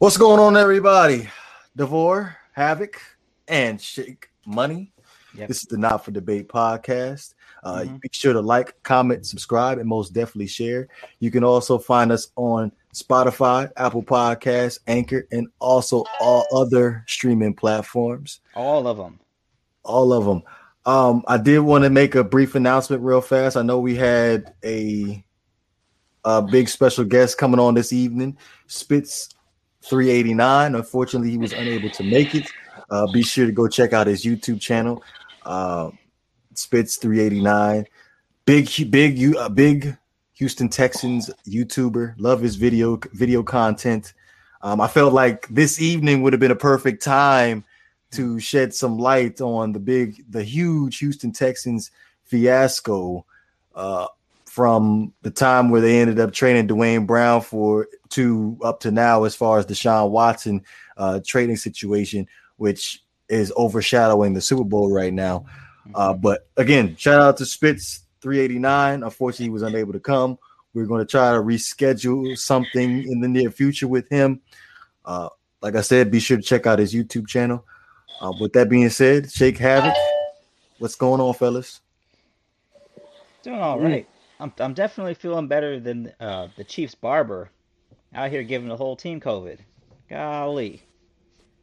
What's going on, everybody? Devore, Havoc, and Shake Money. Yep. This is the Not for Debate podcast. Uh, mm-hmm. Be sure to like, comment, subscribe, and most definitely share. You can also find us on Spotify, Apple Podcasts, Anchor, and also all other streaming platforms. All of them. All of them. Um, I did want to make a brief announcement real fast. I know we had a a big special guest coming on this evening, Spitz 389. Unfortunately, he was unable to make it. Uh, be sure to go check out his YouTube channel, uh, Spitz 389. Big, big, uh, big Houston Texans YouTuber. Love his video video content. Um, I felt like this evening would have been a perfect time to shed some light on the big, the huge Houston Texans fiasco uh, from the time where they ended up trading Duane Brown for to up to now, as far as Deshaun Watson uh, trading situation, which is overshadowing the Super Bowl right now. Uh, mm-hmm. but again, shout out to Spitz 389. Unfortunately, he was unable to come. We're going to try to reschedule something in the near future with him. Uh, like I said, be sure to check out his YouTube channel. Uh, with that being said, Shake Havoc, what's going on, fellas? Doing all right. I'm I'm definitely feeling better than uh, the Chiefs barber out here giving the whole team COVID. Golly.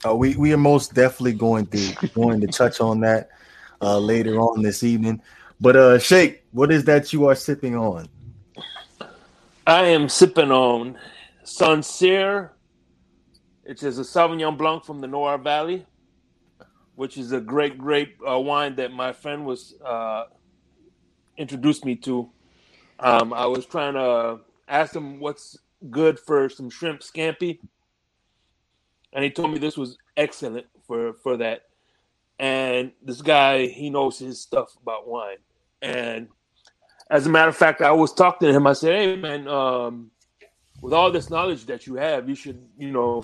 Uh, we we are most definitely going to going to touch on that uh, later on this evening. But uh, Shake, what is that you are sipping on? I am sipping on Sancerre. It is a Sauvignon Blanc from the Loire Valley, which is a great, great uh, wine that my friend was uh, introduced me to. Um, I was trying to ask him what's good for some shrimp scampi, and he told me this was excellent for for that. And this guy, he knows his stuff about wine. And as a matter of fact, I was talking to him. I said, "Hey, man, um, with all this knowledge that you have, you should, you know,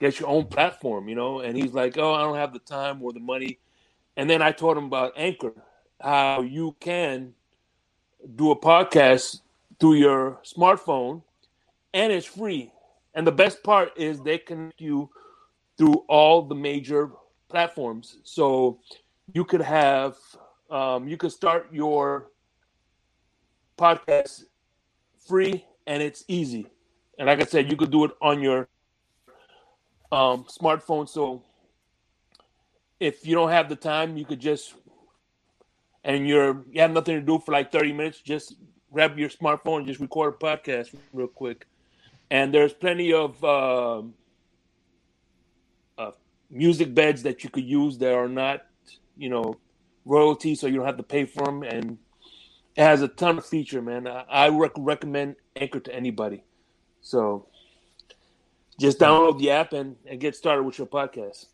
get your own platform, you know." And he's like, "Oh, I don't have the time or the money." And then I told him about Anchor, how you can do a podcast through your smartphone and it's free. And the best part is they connect you through all the major platforms. So you could have, um, you could start your podcast free and it's easy. And like I said, you could do it on your um, smartphone. So if you don't have the time, you could just and you're you have nothing to do for like 30 minutes, just grab your smartphone and just record a podcast real quick. And there's plenty of uh, uh, music beds that you could use that are not, you know, royalty, so you don't have to pay for them. And it has a ton of feature, man. I, I rec- recommend Anchor to anybody. So just download the app and, and get started with your podcast.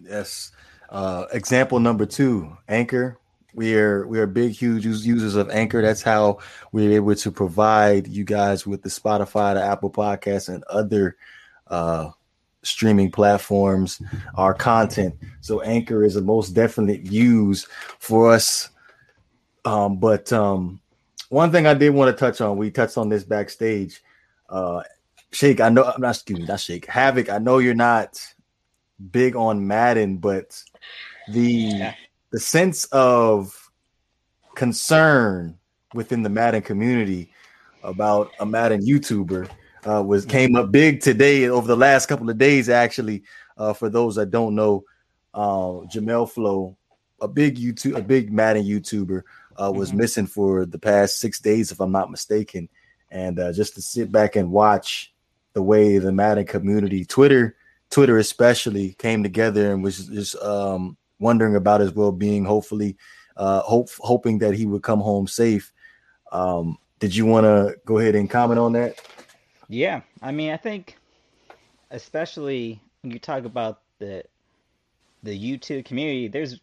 Yes. Uh, example number two, Anchor. We are we are big, huge users of Anchor. That's how we're able to provide you guys with the Spotify, the Apple Podcasts, and other uh, streaming platforms our content. So Anchor is the most definite use for us. Um, but um, one thing I did want to touch on, we touched on this backstage. Uh, Shake, I know I'm not excuse me, not Shake. Havoc, I know you're not big on Madden, but the yeah. the sense of concern within the Madden community about a Madden YouTuber uh, was came up big today over the last couple of days. Actually, uh, for those that don't know, uh, Jamel Flow, a big YouTube, a big Madden YouTuber, uh, was mm-hmm. missing for the past six days, if I'm not mistaken. And uh, just to sit back and watch the way the Madden community, Twitter, Twitter especially, came together and was just um, wondering about his well being. Hopefully, uh, hope hoping that he would come home safe. Um, did you want to go ahead and comment on that? Yeah, I mean, I think, especially when you talk about the the YouTube community, there's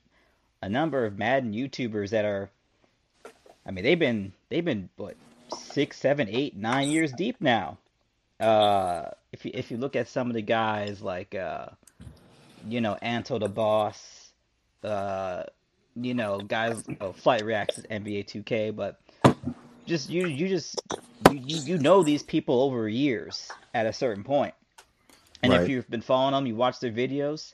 a number of Madden YouTubers that are. I mean, they've been they've been what six, seven, eight, nine years deep now. Uh, if you if you look at some of the guys like uh, you know, Anto the Boss, uh, you know, guys, oh, Flight Reacts NBA 2K, but just you, you just you, you know these people over years at a certain point, And Right. if you've been following them, you watch their videos.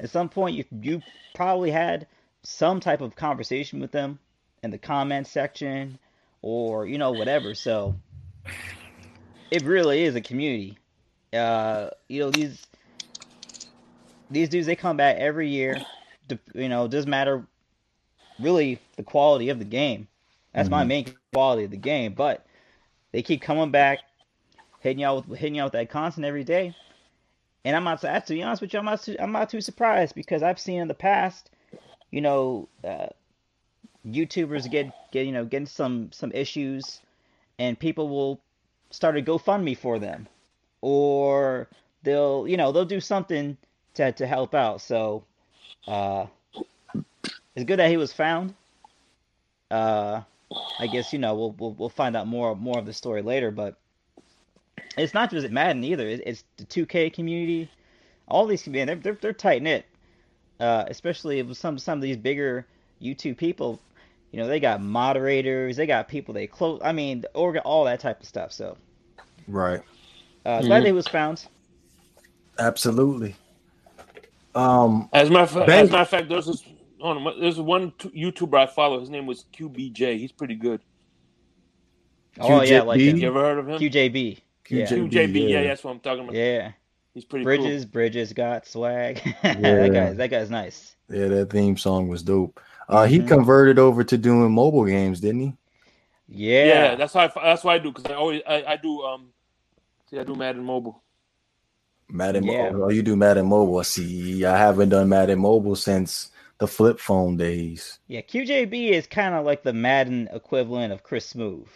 At some point, you you probably had some type of conversation with them in the comment section, or you know whatever. So it really is a community. Uh, you know these these dudes they come back every year. To, you know, it doesn't matter really the quality of the game. That's my Mhm. main quality of the game, but they keep coming back, hitting y'all with hitting y'all with that content every day. And I'm not to be honest with you, I'm not too, I'm not too surprised because I've seen in the past, you know, uh, YouTubers get get you know getting some some issues, and people will start a GoFundMe for them, or they'll you know they'll do something to to help out. So, uh, it's good that he was found. Uh, I guess you know we'll we'll, we'll find out more more of the story later, but it's not just Madden either. It's the 2K community. All these community, they're they're, they're tight knit. Uh, especially with some some of these bigger YouTube people. You know, they got moderators, they got people they close. I mean, organ all that type of stuff. So, Right. uh, glad that he was found. Absolutely. Um, As a matter of fact, as a matter of fact there's this on, there's one t- YouTuber I follow. His name was QBJ. He's pretty good. Oh yeah, like QJB? him. You ever heard of him? QJB. Yeah. QJB, QJB. Yeah, yeah. that's what I'm talking about. Yeah, He's pretty Bridges, Bridges got swag. Yeah. that guy, that guy's nice. yeah, that theme song was dope. Uh, he Mhm. converted over to doing mobile games, didn't he? Yeah. Yeah, that's how I, that's what I do because I always I, I do um see I do Madden Mobile. Madden Yeah. Mobile. Oh, you do Madden Mobile. See, I haven't done Madden Mobile since the flip phone days. Yeah, QJB is kind of like the Madden equivalent of Chris Smoove.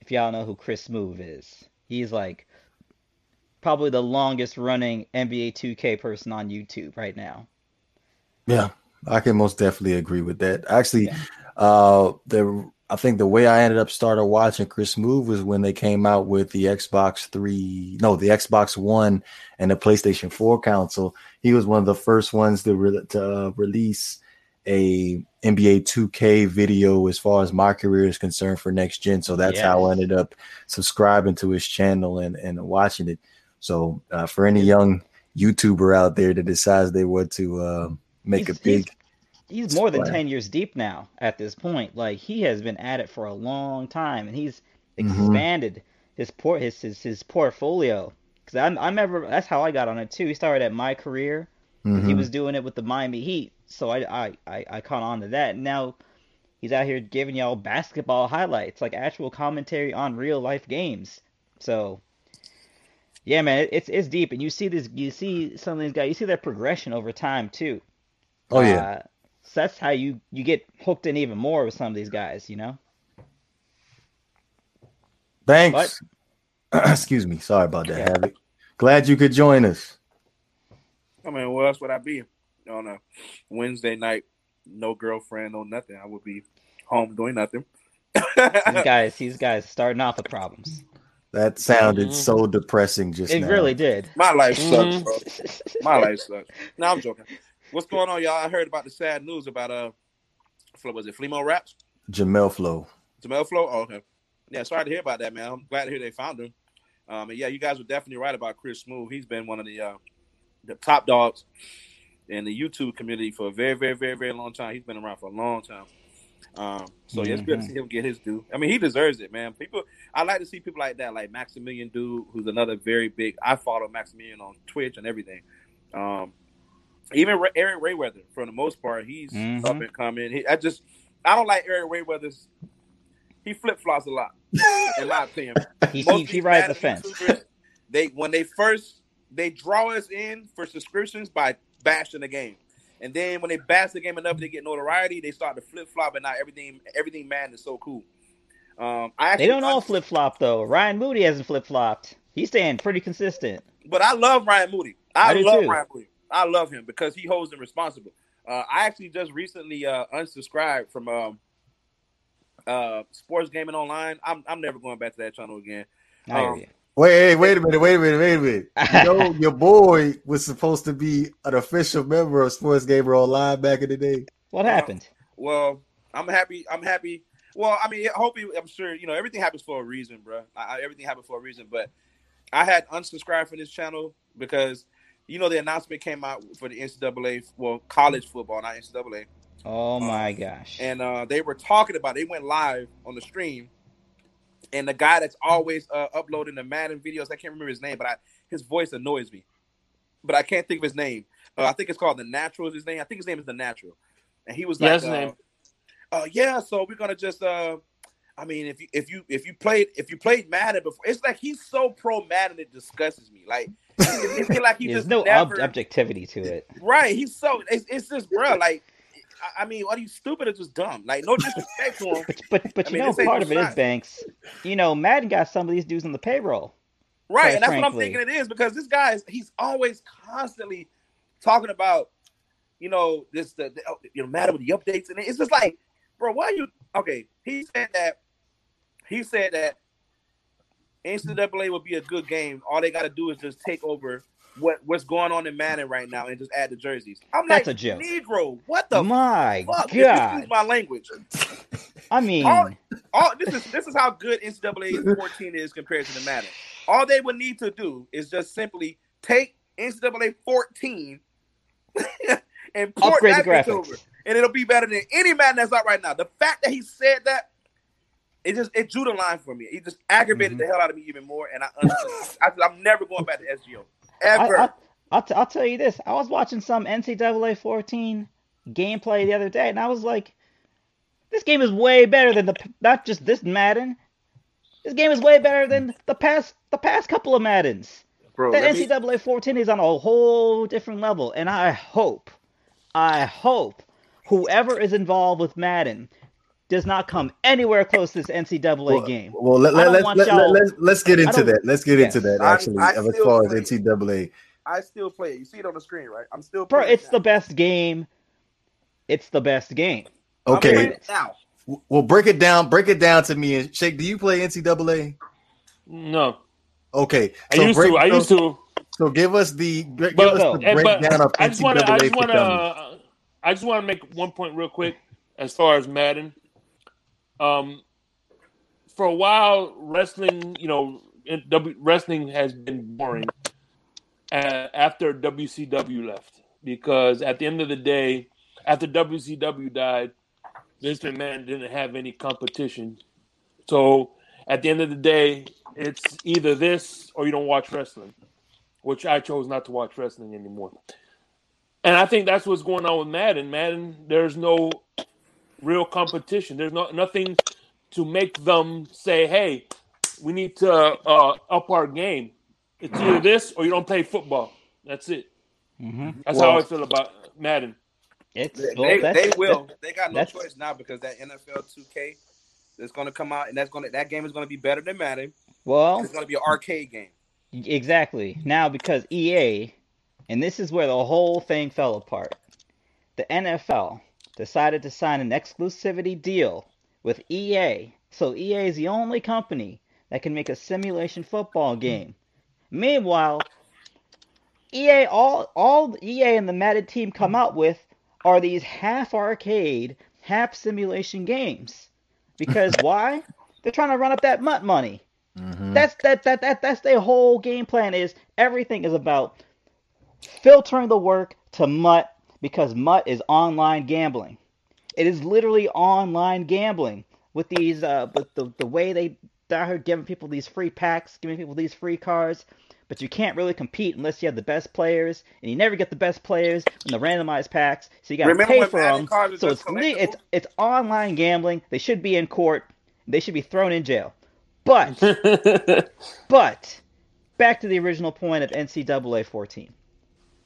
If y'all know who Chris Smoove is, he's like probably the longest running NBA 2K person on YouTube right now. Yeah, I can most definitely agree with that. Actually, Yeah. uh, the I think the way I ended up started watching Chris Smoove was when they came out with the Xbox Three, no, the Xbox One and the PlayStation Four console. He was one of the first ones to re- to uh, release a NBA 2K video as far as my career is concerned for next gen. So that's how I ended up subscribing to his channel and and watching it. So uh, for any young YouTuber out there that decides they want to uh, make He's- a big He's more than 10 years deep now at this point. Like he has been at it for a long time and he's Mhm. expanded his port his his, his portfolio. Cuz I I remember that's how I got on it too. He started at my career Mhm. he was doing it with the Miami Heat, so I I I, I caught on to that. And now he's out here giving y'all basketball highlights, like actual commentary on real life games. So yeah, man, it's it's deep, and you see this, you see some of these guys, you see their progression over time too. Oh yeah, Uh, so that's how you you get hooked in even more with some of these guys, you know. thanks. Excuse me, sorry about that, Yeah. Havoc. Glad you could join us. I mean, where else would I be on a Wednesday night? No girlfriend, no nothing. I would be home doing nothing. These guys, these guys starting off with problems. That sounded Mhm. so depressing just It now. really did. My life sucks, Mhm. bro. My life sucks. No, I'm joking. What's going on, y'all? I heard about the sad news about uh, Flo- was it Flemo Raps? Jamel Flow. Jamel Flow. Oh, okay. Yeah, sorry to hear about that, man. I'm glad to hear they found him. Um, and yeah, you guys were definitely right about Chris Smoove. He's been one of the uh, the top dogs in the YouTube community for a very, very, very, very long time. He's been around for a long time. Um, so yeah, it's good to Mhm. see him get his due. I mean, he deserves it, man. People, I like to see people like that, like Maximilian Dood, who's another very big. I follow Maximilian on Twitch and everything. Um, even Ra- Eric Rayweather, for the most part, he's Mhm. up and coming. He, I just, I don't like Eric Rayweather's. He flip flops a lot, in my opinion. He Most he, he rides the fence. They when they first they draw us in for subscriptions by bashing the game, and then when they bash the game enough, they get notoriety. They start to flip flop, and now everything everything man is so cool. Um, I actually, They don't all flip flop though. Ryan Moody hasn't flip flopped. He's staying pretty consistent. but I love Ryan Moody. I, I do love too. Ryan Moody. I love him because he holds them responsible. Uh, I actually just recently uh, unsubscribed from um, uh, Sports Gaming Online. I'm I'm never going back to that channel again. I Um, you. Wait, wait a minute, wait a minute, wait a minute. You know, your boy was supposed to be an official member of Sports Gamer Online back in the day. What happened? Well, I'm happy. I'm happy. Well, I mean, hopefully, I'm sure you know everything happens for a reason, bro. I, I- everything happened for a reason. But I had unsubscribed from this channel because you know the announcement came out for the NCAA, well, college football, not NCAA, Oh my gosh. and uh, they were talking about. It. They went live on the stream, and the guy that's always uh, uploading the Madden videos, I can't remember his name, but I, his voice annoys me. But I can't think of his name. Uh, I think it's called the Natural. Is his name? I think his name is the Natural, and he was Yeah, like, his uh, name. uh, yeah, so we're gonna just uh I mean if you if you if you played if you played Madden before it's like he's so pro Madden it disgusts me. Like like he There's just no never objectivity to it. right. He's so it's, it's just bro, like I- I mean, are you stupid or just dumb? Like no disrespect to him. But but but you mean, know part of it is. Banks. You know, Madden got some of these dudes on the payroll. Right, and that's what I'm thinking it is because this guy is he's always constantly talking about, you know, this the, the oh, you know matter with the updates, and it's just like, bro, why are you okay? He said that he said that NCAA would be a good game. All they got to do is just take over what what's going on in Madden right now and just add the jerseys. I'm That's like, a joke. Negro, what the My fuck? God. my language. I mean, All- all this is this is how good NCAA 14 is compared to the Madden. All they would need to do is just simply take NCAA 14 and port upgrade that the graphics. over, and it'll be better than any Madden that's out right now. The fact that he said that, it just it drew the line for me. It just aggravated Mm-hmm. the hell out of me even more, and I, I I'm never going back to SGO ever. I, I'll, t- I'll tell you this. I was watching some NCAA 14 gameplay the other day, and I was like, this game is way better than the not just this Madden. This game is way better than the past the past couple of Maddens. Bro, That let me- NCAA 14 is on a whole different level, and I hope, I hope whoever is involved with Madden does not come anywhere close to this NCAA Well, game. well let, I let, don't let's let, let, let's get into that. Let's get Yes. into that actually I as still far as play- NCAA. I still play it. You see it on the screen, right? I'm still Bro, it's it the best game. It's the best game. Okay, now. well break it down. Break it down to me. And Shake, do you play NCAA? No, Okay, I used break, to. I so- used to. So give us the give But, us no, the but breakdown of I just want to. I NCAA just want to. dummies. I just want to make one point real quick as far as Madden. Um, for a while, wrestling, you know, w- wrestling has been boring after WCW left because at the end of the day, after WCW died, Vince McMahon didn't have any competition. So at the end of the day, it's either this or you don't watch wrestling, which I chose not to watch wrestling anymore. And I think that's what's going on with Madden. Madden, there's no real competition. There's no nothing to make them say, "Hey, we need to uh, up our game." It's either this or you don't play football. That's it. hmm That's Well- how I feel about Madden. It's They, well, they, they will. They got no choice now because that NFL 2K is going to come out, and that's going to that game is going to be better than Madden. Well, It's going to be an arcade game. exactly. Now because EA, and this is where the whole thing fell apart. The NFL decided to sign an exclusivity deal with EA. So EA is the only company that can make a simulation football game. Meanwhile, EA all all EA and the Madden team come out with are these half arcade, half simulation games. Because why? They're trying to run up that MUT money. Mhm. That's that that that that's their whole game plan is everything is about filtering the work to MUT because MUT is online gambling. It is literally online gambling with these uh with the the way they they're giving people these free packs, giving people these free cards, but you can't really compete unless you have the best players, and you never get the best players in the randomized packs, so you got to pay for them. So it's it's it's online gambling. They should be in court. They should be thrown in jail. But but back to the original point of NCAA 14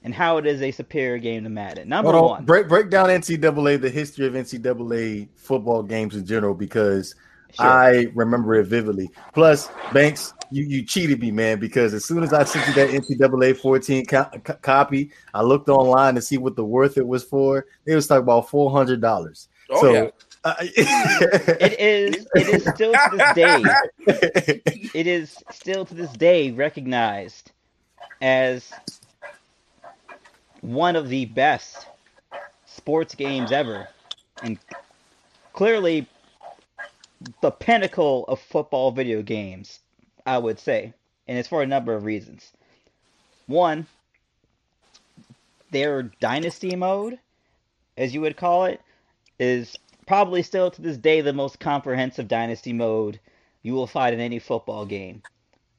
and how it is a superior game to Madden. Number on. one, Break break down NCAA, the history of NCAA football games in general, because Sure. I remember it vividly. Plus, Banks, you, you cheated me, man, because as soon as I sent you that NCAA 14 co- co- copy, I looked online to see what the worth it was for. It was talking about four hundred dollars. Oh so, yeah. uh, it is it is still to this day it is still to this day recognized as one of the best sports games ever. And clearly the pinnacle of football video games i would say. And it's for a number of reasons. One their dynasty mode, as you would call it, is probably still to this day the most comprehensive dynasty mode you will find in any football game.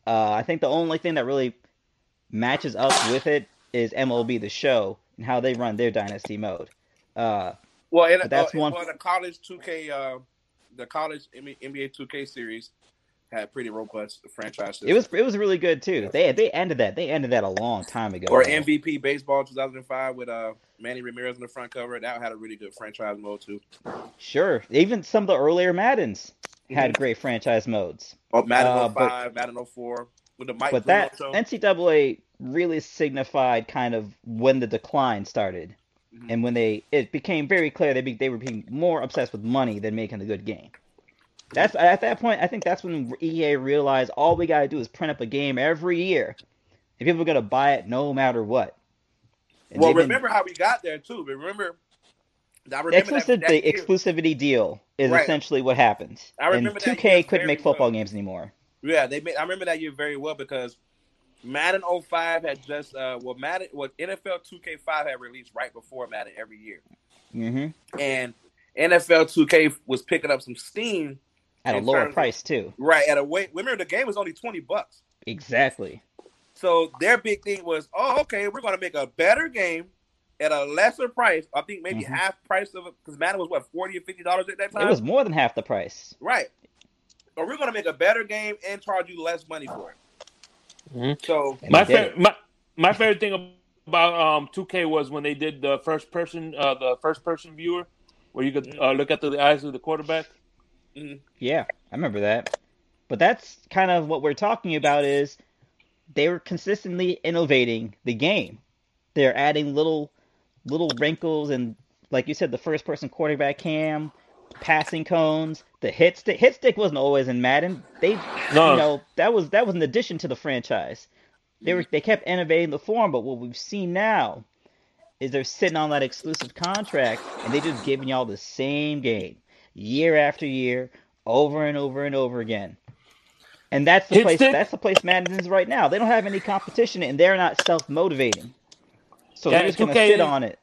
Uh, I think the only thing that really matches up with it is MLB The Show and how they run their dynasty mode. Uh, Well, and that's uh, one- well, the college 2K, uh, the college NBA 2K series had pretty robust franchise. it was it was really good too. They they ended that. They ended that a long time ago. or. MVP baseball 2005 with uh Manny Ramirez on the front cover. That had a really good franchise mode too. Sure. Even some of the earlier Maddens had Mhm. great franchise modes. Oh, Madden Uh, 05, Madden 04 with the Mike but Bruno that show. NCAA really signified kind of when the decline started, Mhm. and when they it became very clear they be, they were being more obsessed with money than making a good game. That's at that point. I think that's when EA realized all we gotta do is print up a game every year, and people are gonna buy it no matter what. And well, they've been- remember how we got there too. Remember, I remember the exclusive that, that the exclusivity deal is Right. essentially what happens. I and remember that 2K couldn't make football well. games anymore. Yeah, they made. I remember that year very well because Madden 05 had just uh well Madden well NFL 2K5 had released right before Madden every year, hmm and NFL 2K was picking up some steam At a lower terms of- price too. right at a way. Remember the game was only 20 bucks, Exactly. so their big thing was, oh okay, we're gonna make a better game at a lesser price. I think maybe Mhm. half price of it because Madden was what 40 or 50 dollars at that time. It was more than half the price. Right. Or we're gonna make a better game and charge you less money for it. Mhm. So My fa- my my favorite thing about um 2K was when they did the first person uh the first person viewer where you could uh, look at the eyes of the quarterback. Yeah, I remember that. But that's kind of what we're talking about is they were consistently innovating the game. They're adding little little wrinkles and like you said, the first person quarterback cam, passing cones, the hit stick hit stick wasn't always in Madden. They No. you know, that was that was an addition to the franchise. They were they kept innovating the form, but what we've seen now is they're sitting on that exclusive contract and they just giving y'all the same game year after year, over and over and over again. And that's the Hit place stick? that's the place Madden is right now. They don't have any competition and they're not self motivating. So Yeah, they're just gonna 2K sit on it.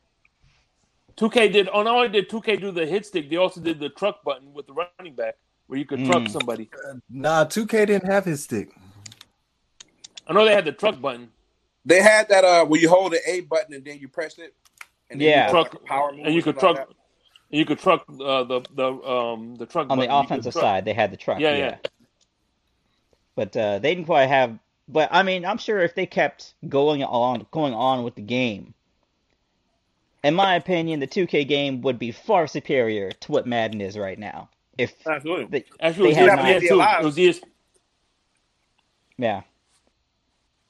2K did. Oh, not only did 2K do the hit stick, they also did the truck button with the running back, where you could truck Mm. somebody. Nah, 2K didn't have his stick. I know they had the truck button, they had that uh where you hold the A button and then you press it. And then Yeah. you do, like, truck, power move and you or could truck, like you could truck uh, the the um the truck On the button. You could offensive truck- side, they had the truck. Yeah, Yeah, yeah. But uh, they didn't quite have. But I mean, I'm sure if they kept going on, going on with the game, in my opinion, the 2K game would be far superior to what Madden is right now. If. Absolutely. the, Actually, it They had ES, not- yeah, too. It was ES, Yeah.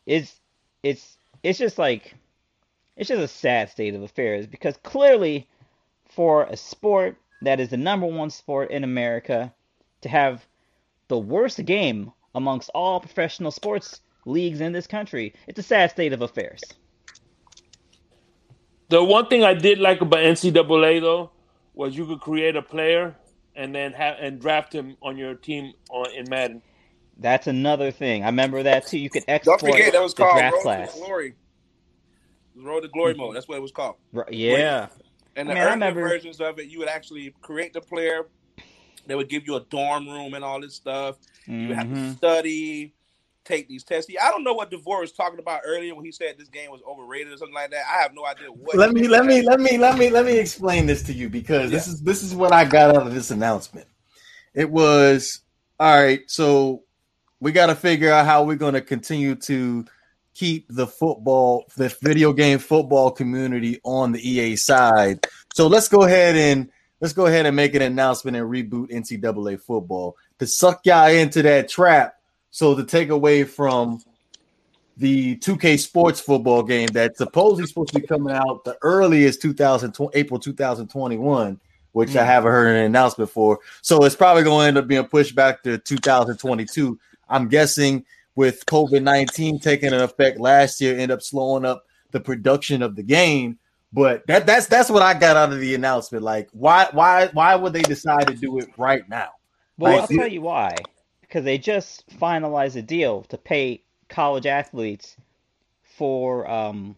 It's it's it's just like it's just a sad state of affairs because clearly for a sport that is the number one sport in America to have the worst game amongst all professional sports leagues in this country, it's a sad state of affairs. The one thing I did like about NCAA though was you could create a player and then have and draft him on your team on in Madden. That's another thing. I remember that too. You could Don't export forget that was the called draft Road class. to Glory. It was Road to Glory mode. That's what it was called. R- Yeah. And I the mean, earlier remember- versions of it, you would actually create the player. They would give you a dorm room and all this stuff. You would have to Mhm. study, take these tests. See, I don't know what DeVore was talking about earlier when he said this game was overrated or something like that. I have no idea what. Let me let me let me let me let me explain this to you because this is this is what I got out of this announcement. It was all right, so we got to figure out how we're going to continue to keep the football, the video game football community on the EA side. So let's go ahead and let's go ahead and make an announcement and reboot NCAA football to suck y'all into that trap. So to take away from the 2K Sports football game that's supposedly supposed to be coming out the earliest 2020 April 2021, which I Hmm. haven't heard an announcement for. So it's probably going to end up being pushed back to 2022. I'm guessing with COVID 19 taking an effect last year, end up slowing up the production of the game. But that that's that's what I got out of the announcement. Like, why why why would they decide to do it right now? Well, Like, I'll tell you why. Because they just finalized a deal to pay college athletes for um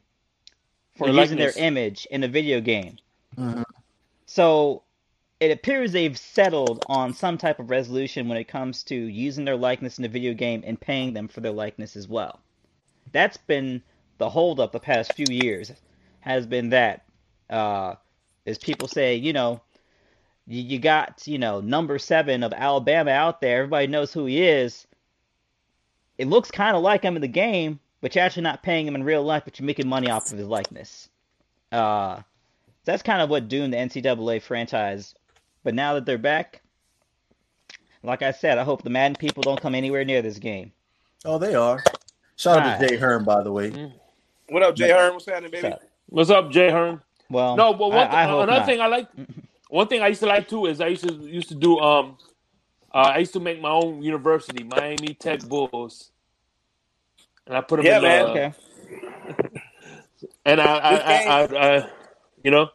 for Their using their image in a video game. Mhm. So it appears they've settled on some type of resolution when it comes to using their likeness in a video game and paying them for their likeness as well. That's been the holdup the past few years, has been that. Uh, is people say, you know, you, you got, you know, number seven of Alabama out there, everybody knows who he is. It looks kind of like him in the game, but you're actually not paying him in real life, but you're making money off of his likeness. Uh, that's kind of what doomed the NCAA franchise. But now that they're back, like I said, I hope the Madden people don't come anywhere near this game. Oh, they are. Shout out Alright. to Jay Hearn, by the way. Mm. What up, Jay Hearn? What's happening, baby? What's up, Jay Hearn? well, No, but one I, I thing, another not. thing I like, one thing I used to like too is I used to used to do um, uh, I used to make my own university, Miami Tech Bulls, and I put them Yeah, in. man. Uh, Okay. And I, I, game- I, I, I, you know,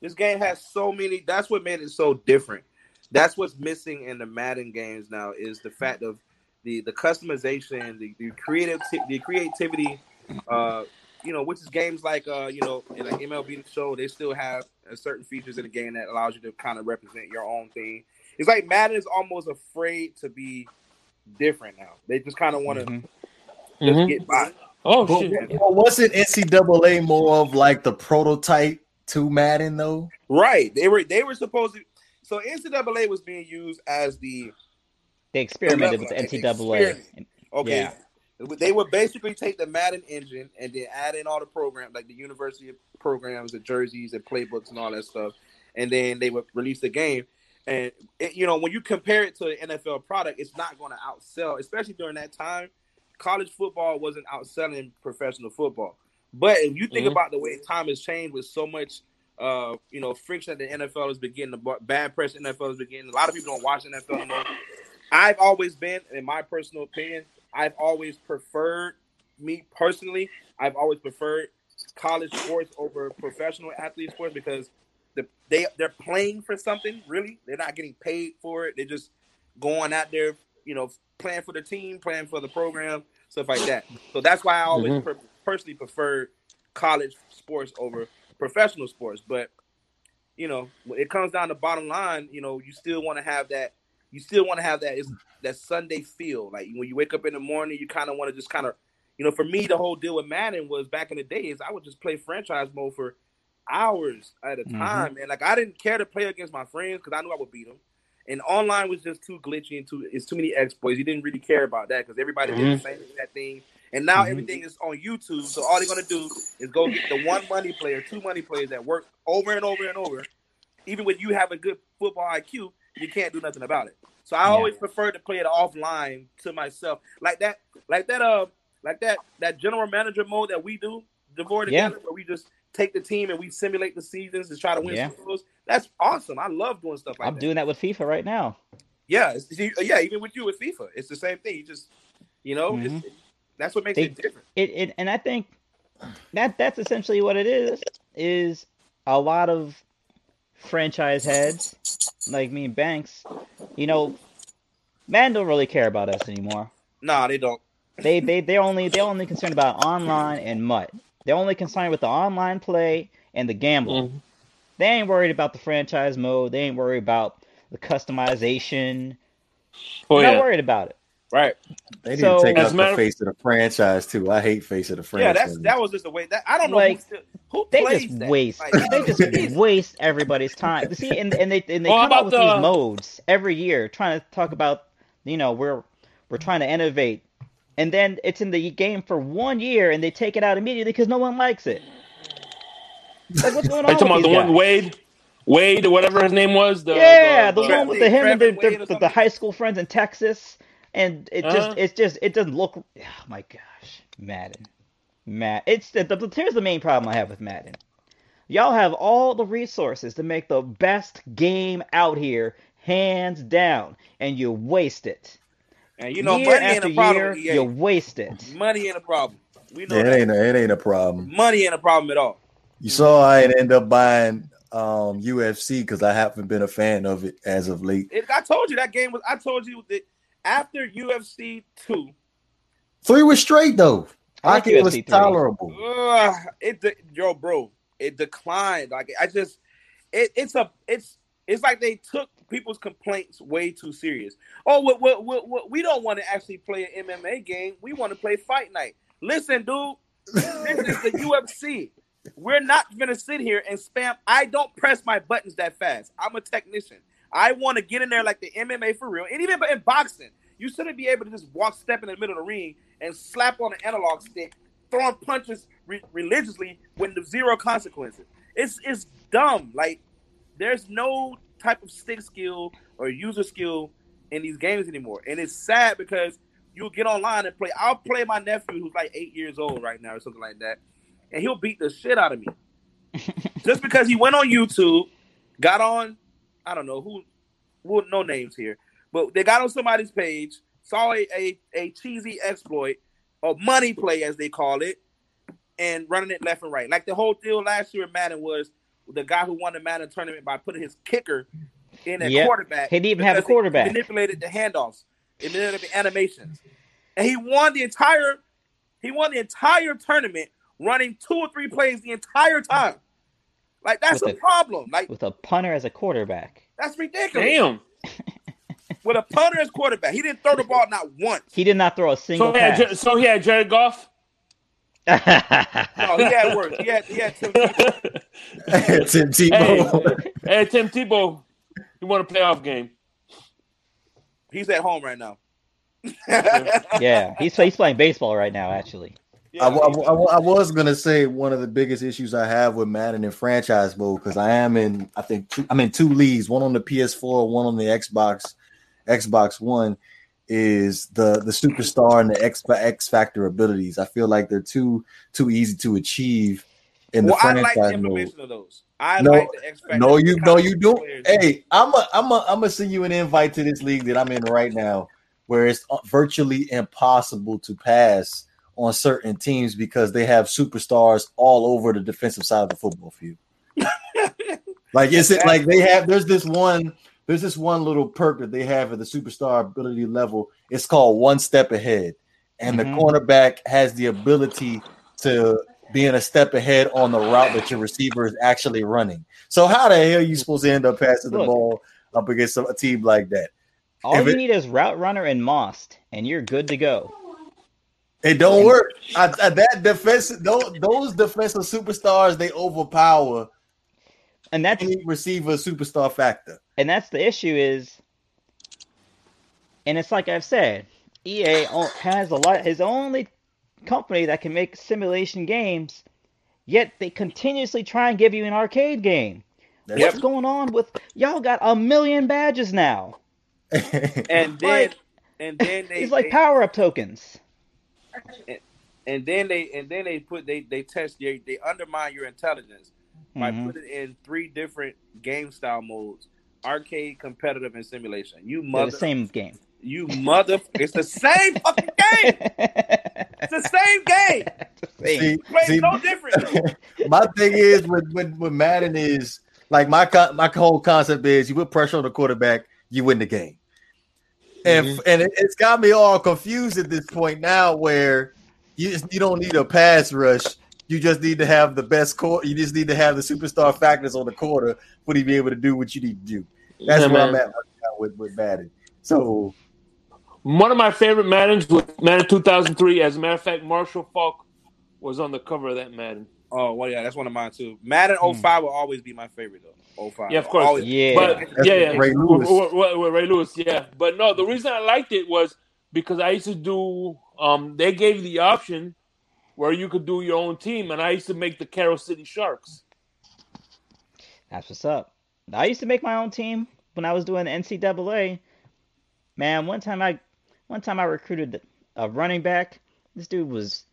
This game has so many. That's what made it so different. That's what's missing in the Madden games now is the fact of the the customization, the, the creative, the creativity. Uh, you know, which is games like uh, you know, in like MLB the Show, they still have uh, certain features in the game that allows you to kind of represent your own thing. It's like Madden is almost afraid to be different now. They just kind of want to Mhm. just Mhm. get by. oh But, shit, but wasn't NCAA more of like the prototype to Madden though? Right. They were they were supposed to. So NCAA was being used as the They experimented with the NCAA. experiment. Okay. Yeah. They would basically take the Madden engine and then add in all the programs, like the university programs, the jerseys, and playbooks, and all that stuff. And then they would release the game. And it, you know, when you compare it to the NFL product, it's not going to outsell, especially during that time. College football wasn't outselling professional football. But if you think Mhm. about the way time has changed with so much, uh, you know, friction that the NFL is beginning, the bad press NFL is beginning. A lot of people don't watch NFL anymore. I've always been, in my personal opinion, I've always preferred me personally. I've always preferred college sports over professional athlete sports because the, they they're playing for something. Really, they're not getting paid for it. They're just going out there, you know, playing for the team, playing for the program, stuff like that. So that's why I always Mhm. per- personally prefer college sports over professional sports. But you know, it comes down to bottom line, you know, you still want to have that. You still want to have that is that Sunday feel. Like when you wake up in the morning, you kind of want to just kind of, you know, for me, the whole deal with Madden was back in the days, I would just play franchise mode for hours at a Mhm. time, and like I didn't care to play against my friends because I knew I would beat them. And online was just too glitchy and too it's too many exploits. You didn't really care about that because everybody did the same exact thing. And now Mhm. everything is on YouTube, so all they're gonna do is go get the one money player, two money players that work over and over and over. Even when you have a good football IQ, you can't do nothing about it. So I Yeah. always prefer to play it offline to myself, like that, like that, uh, like that, that general manager mode that we do, devoid Yeah. together, where we just take the team and we simulate the seasons and try to win Yeah. That's awesome. I love doing stuff like that. I'm that. doing that with FIFA right now. Yeah, yeah, even with you with FIFA, it's the same thing. You just, you know, it's, that's what makes They- it different. It, it and I think that that's essentially what it is. Is a lot of franchise heads like me and Banks, you know, man don't really care about us anymore. Nah, they don't. They they they're only they're only concerned about online and MUT. They're only concerned with the online play and the gambling. Mhm. They ain't worried about the franchise mode. They ain't worried about the customization. oh They're not worried about it. Right. They need So- to take As out the face of the franchise too. I hate face of the franchise. Yeah, that's that was just the way that I don't know Like, who, still, who They plays just that. waste. Like, they just waste everybody's time. See, and, and they and they Well, come out with about these uh, modes every year, trying to talk about, you know, we're we're trying to innovate, and then it's in the game for one year, and they take it out immediately because no one likes it. Like, what's going Are on you talking about with the these one? Wade, Wade, or whatever his name was? The, yeah, the, the- one with the him and Trevor the, the, the, high school friends in Texas, and it just Uh-huh. it's just it doesn't look. Oh my gosh, Madden, Matt. It's the, the here's the main problem I have with Madden. Y'all have all the resources to make the best game out here, hands down, and you waste it. and you know, year money ain't a problem. year, with you waste it. Money ain't a problem. We know it that. ain't a, it ain't a problem. Money ain't a problem at all. You saw I end up buying um UFC because I haven't been a fan of it as of late. It, I told you that game was. I told you that after UFC two, Three was straight though. I I like think it was three. tolerable. uh, it de- yo, bro, it declined. Like I just, it, it's a, it's, it's like they took people's complaints way too serious. Oh, what, what, what, what we don't want to actually play an MMA game. We want to play Fight Night. Listen, dude, this is the UFC. We're not gonna sit here and spam. I don't press my buttons that fast. I'm a technician. I want to get in there like the MMA for real. And even in boxing, you shouldn't be able to just walk, step in the middle of the ring, and slap on an analog stick, throwing punches re- religiously with zero consequences. It's it's dumb. Like there's no type of stick skill or user skill in these games anymore, and it's sad because you'll get online and play. I'll play my nephew who's like eight years old right now or something like that, and he'll beat the shit out of me just because he went on YouTube, got on. I don't know who, well, no names here, but they got on somebody's page, saw a, a, a cheesy exploit or money play as they call it, and running it left and right. Like the whole deal last year in Madden was the guy who won the Madden tournament by putting his kicker in a Yep. quarterback. He didn't even have a quarterback. manipulated the handoffs, and then the animations, and he won the entire. He won the entire tournament running two or three plays the entire time. Like that's With a problem. Like with a punter as a quarterback. that's ridiculous. Damn. With a punter as quarterback, he didn't throw the ball not once. He did not throw a single So he, had, pass. so he had Jared Goff. No, he had worse. He had he had Tim Tebow. Tim hey, Tebow. hey, Tim Tebow, he won a playoff game. He's at home right now. yeah, he's he's playing baseball right now. Actually, Yeah, I, I- I- I was gonna say one of the biggest issues I have with Madden and franchise mode because I am in I think two, I'm in two leagues, one on the PS4, one on the Xbox, Xbox One, is the the superstar and the X X Factor abilities. I feel like they're too too easy to achieve in the well, I like the franchise mode. of those. I No, like the X Factor. No, you no, you do. Players. Hey, I'm a, I'm a, I'm gonna send you an invite to this league that I'm in right now, where it's uh, virtually impossible to pass on certain teams because they have superstars all over the defensive side of the football field. like it's it like they have. There's this one. There's this one little perk that they have at the superstar ability level. It's called one step ahead, and Mhm. the cornerback has the ability to being a step ahead on the route that your receiver is actually running. So how the hell are you supposed to end up passing the ball up against a team like that? all If you it- need is route runner and Most, and you're good to go. It don't work. I, I, that defense, those, those defensive superstars, they overpower And that's any receiver superstar factor. and that's the issue is, and it's like I've said, EA has a lot his only company that can make simulation games, yet they continuously try and give you an arcade game. That's- What's going on with y'all? Got a million badges now. and then Like- and then they It's like they- power up tokens. And then they and then they put they they test they they undermine your intelligence by Mhm. putting in three different game style modes: arcade, competitive, and simulation. You They're mother, the same game. you mother, it's the same fucking game. It's the same game. Same. See, Plays see, no different. my thing is with, with, with Madden is like my con- my whole concept is you put pressure on the quarterback, you win the game. And Mm-hmm. and it, it's got me all confused at this point now where you just, you don't need a pass rush. You just need to have the best core. You just need to have the superstar factors on the quarter for you to be able to do what you need to do. That's Yeah, where I'm at right now with with Madden. So One of my favorite Maddens was Madden 2003. As a matter of fact, Marshall Faulk was on the cover of that Madden. Oh well, yeah, that's one of mine too. Madden Hmm. 05 will always be my favorite though. 05. Yeah, of course. Always- Yeah. But That's yeah, yeah, Ray Lewis. With, with- with Ray Lewis, yeah. But no, the reason I liked it was because I used to do. Um, they gave the option where you could do your own team, and I used to make the Carroll City Sharks. That's what's up. I used to make my own team when I was doing the NCAA. Man, one time I one time I recruited a running back. This dude was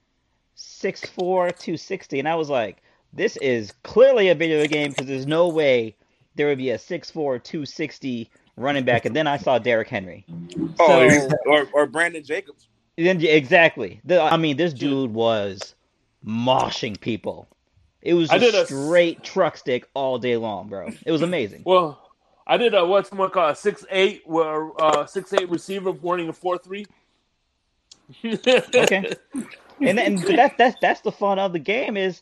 6'4", 260, and I was like, this is clearly a video game because there's no way there would be a 6'4", 260 running back. And then I saw Derrick Henry. Oh, So- or, or Brandon Jacobs. Then exactly. The, I mean, this dude was moshing people. It was I just did a- straight truck stick all day long, bro. It was amazing. Well, I did a what's someone called a six eight, where uh six eight receiver running a four three. Okay. and and that's that's that's the fun of the game is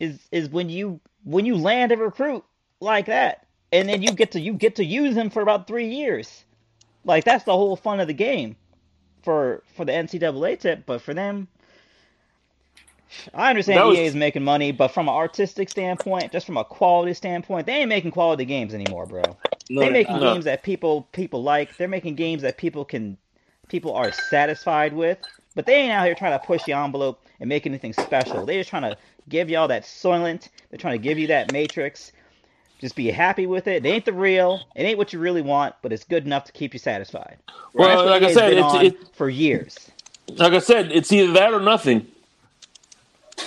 is is when you when you land a recruit like that, and then you get to you get to use him for about three years. Like that's the whole fun of the game for for the NCAA tip, but for them, I understand EA is making money, but from an artistic standpoint, just from a quality standpoint, they ain't making quality games anymore, bro. No, They're making No. games that people people like. They're making games that people can people are satisfied with. But they ain't out here trying to push the envelope and make anything special. They're just trying to give y'all that Soylent. They're trying to give you that Matrix. Just be happy with it. It ain't the real. It ain't what you really want, but it's good enough to keep you satisfied. Well, That's what like I said, been it's- for years. Like I said, it's either that or nothing.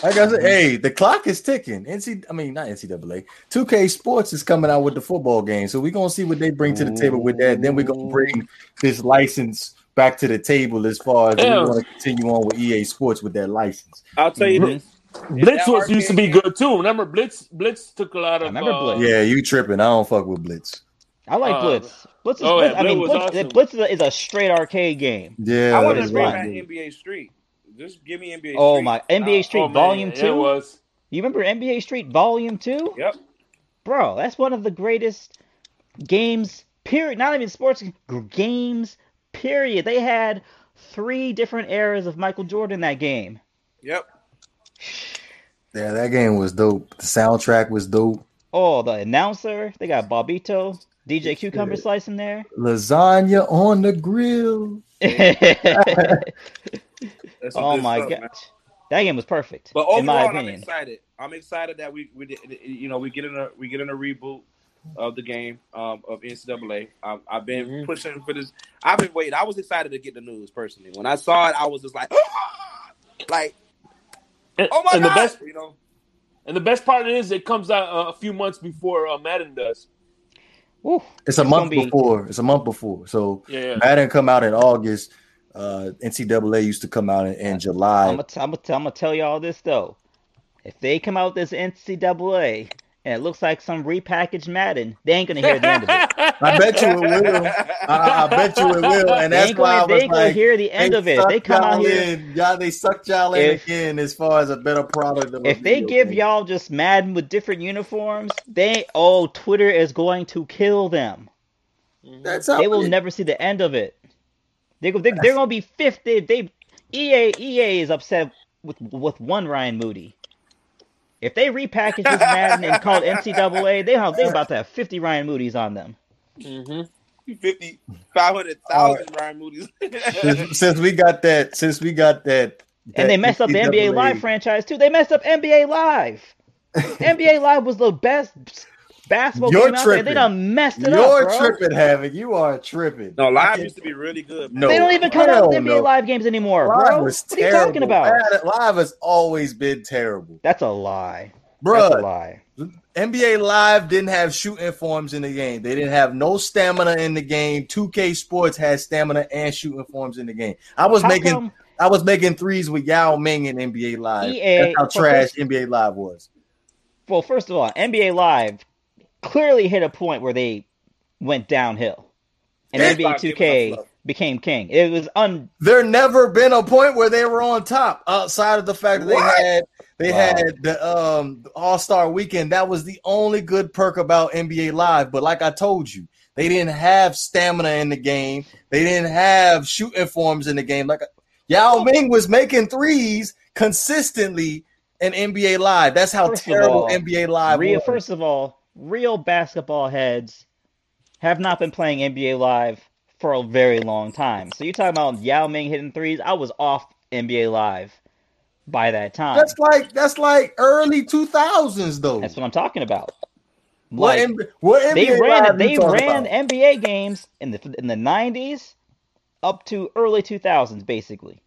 Like I said, hey, the clock is ticking. NC, I mean not NCAA. 2K Sports is coming out with the football game, so we're gonna see what they bring to the table with that. Then we're gonna bring this license back to the table as far as Yeah. we want to continue on with EA Sports with that license. I'll tell you Mhm. this. Blitz was used to be good too. Remember Blitz? Blitz took a lot of. I remember uh, Blitz. Yeah, you tripping? I don't fuck with Blitz. I like Uh, Blitz. Blitz is oh, Blitz, yeah, I mean Blitz was Blitz, awesome. Blitz is a, is a straight arcade game. Yeah, I want to bring back NBA Street. Just give me NBA Oh Street. my NBA Uh, Street Oh, Volume yeah, Two. it was. You remember NBA Street Volume Two? Yep. Bro, that's one of the greatest games. Period. Not even sports games. Period. They had three different eras of Michael Jordan in that game. Yep. Yeah, that game was dope. The soundtrack was dope. Oh, the announcer. They got Bobbito, DJ Cucumber Slice in there. Lasagna on the grill. Oh my stuff, gosh, man. that game was perfect. But in my overall, I'm opinion. excited. I'm excited that we we you know we get in a we get in a reboot of the game um, of NCAA. Um, I've been Mhm. pushing for this. I've been waiting. I was excited to get the news personally. When I saw it, I was just like, like, And, oh my and god, the best you know. and the best part is it comes out uh, a few months before uh, Madden does. Woo. It's a It's month be- before. It's a month before. So Yeah, yeah. Madden come out in August. Uh, NCAA used to come out in, in July. I'm gonna, t- I'm, gonna t- I'm gonna tell you all this though. If they come out with this NCAA and it looks like some repackaged Madden, they ain't gonna hear the end of it. I bet you it will. I, I bet you it will, and They that's ain't why I gonna, they gonna like, hear the end of it. They sucked come out y'all here. in. y'all. They sucked y'all in If- again as far as a better product. Of a If they give game. y'all just Madden with different uniforms, they oh Twitter is going to kill them. Mm-hmm. that's how They will it- never see the end of it. They go, they, they're gonna be fifty. They EA EA is upset with with one Ryan Moody. If they repackage this Madden and call it NCAA, they have they about to have fifty Ryan Moody's on them. hmm 50, 500,000 Ryan Moody's. since, since we got that, since we got that, And they that messed up the NBA Live franchise too. They messed up NBA Live. NBA Live was the best basketball You're game out there. They tripping. done messed it up. You're up, bro. tripping, Havoc. You are tripping. no, live used to be really good. man. No. They don't even come out with NBA. Live games anymore, Live bro. was What are you talking about? Live- Live has always been terrible, That's a lie. That's a lie. NBA Live didn't have shooting forms in the game. They didn't have no stamina in the game. 2K Sports had stamina and shooting forms in the game. I was How making come I was making threes with Yao Ming in NBA Live. EA That's how trash first- NBA Live was. well, first of all, NBA Live clearly hit a point where they went downhill, and They NBA started giving 2K us love. became king. It was un. There never been a point where they were on top outside of the fact that What? they had they Wow. had the um All Star Weekend. That was the only good perk about NBA Live. But like I told you, they didn't have stamina in the game. They didn't have shooting forms in the game. Like Yao Ming was making threes consistently in NBA Live. That's how First terrible all, NBA Live Real, was. first of all, real basketball heads have not been playing NBA Live for a very long time. So you're talking about Yao Ming hitting threes. I was off NBA Live by that time. That's like that's like early two thousands though. That's what I'm talking about. what, Like, M- what they ran they ran about? NBA games in the in the 90s up to early 2000s basically.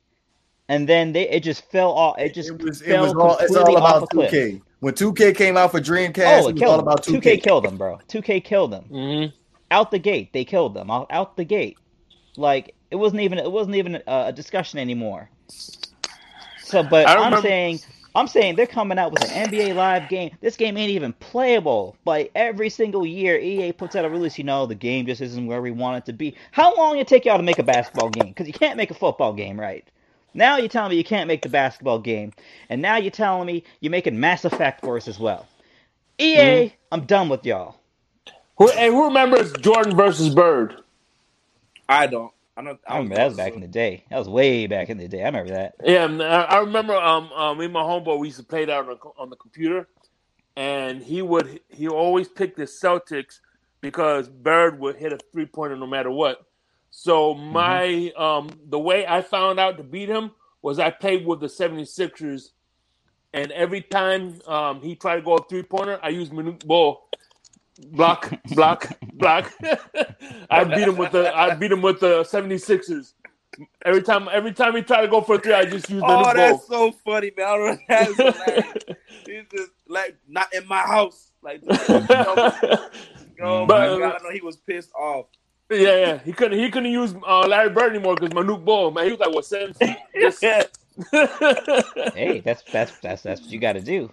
And then they it just fell off it just it was, it fell was all, it's all off about cliff. 2K. When 2K came out for Dreamcast, Oh, it it was killed all them. about 2K. 2K killed them, bro. 2K killed them. hmm Out the gate, they killed them. Out, out the gate. Like it wasn't even it wasn't even a, a discussion anymore. So, but I I'm remember- saying I'm saying they're coming out with an NBA Live game. This game ain't even playable. But every single year, EA puts out a release. You know, the game just isn't where we want it to be. How long it take y'all to make a basketball game? Because you can't make a football game, right? Now you're telling me you can't make the basketball game, and now you're telling me you're making Mass Effect for us as well. EA, Mm-hmm. I'm done with y'all. Who, hey, who remembers Jordan versus Bird? I don't. I don't. I remember that was back in the day. That was way back in the day. I remember that. Yeah, I I remember. Um, um, me and my homeboy we used to play that on the, on the computer, and he would he always picked the Celtics because Bird would hit a three pointer no matter what. So my um the way I found out to beat him was I played with the 76ers and every time um he tried to go a three pointer, I used Manute Bol. Block, block, block. I beat him with the I beat him with the 76ers. Every time every time he tried to go for a three, I just used Oh, Manute Bol. that's so funny, man. I don't know. That's. He's just like not in my house. Like, oh my But- god, I know he was pissed off. Yeah, yeah. He couldn't. He couldn't use uh, Larry Bird anymore because Manute Bol, man, he was like what seven feet. Just- Hey, that's that's that's that's what you got to do.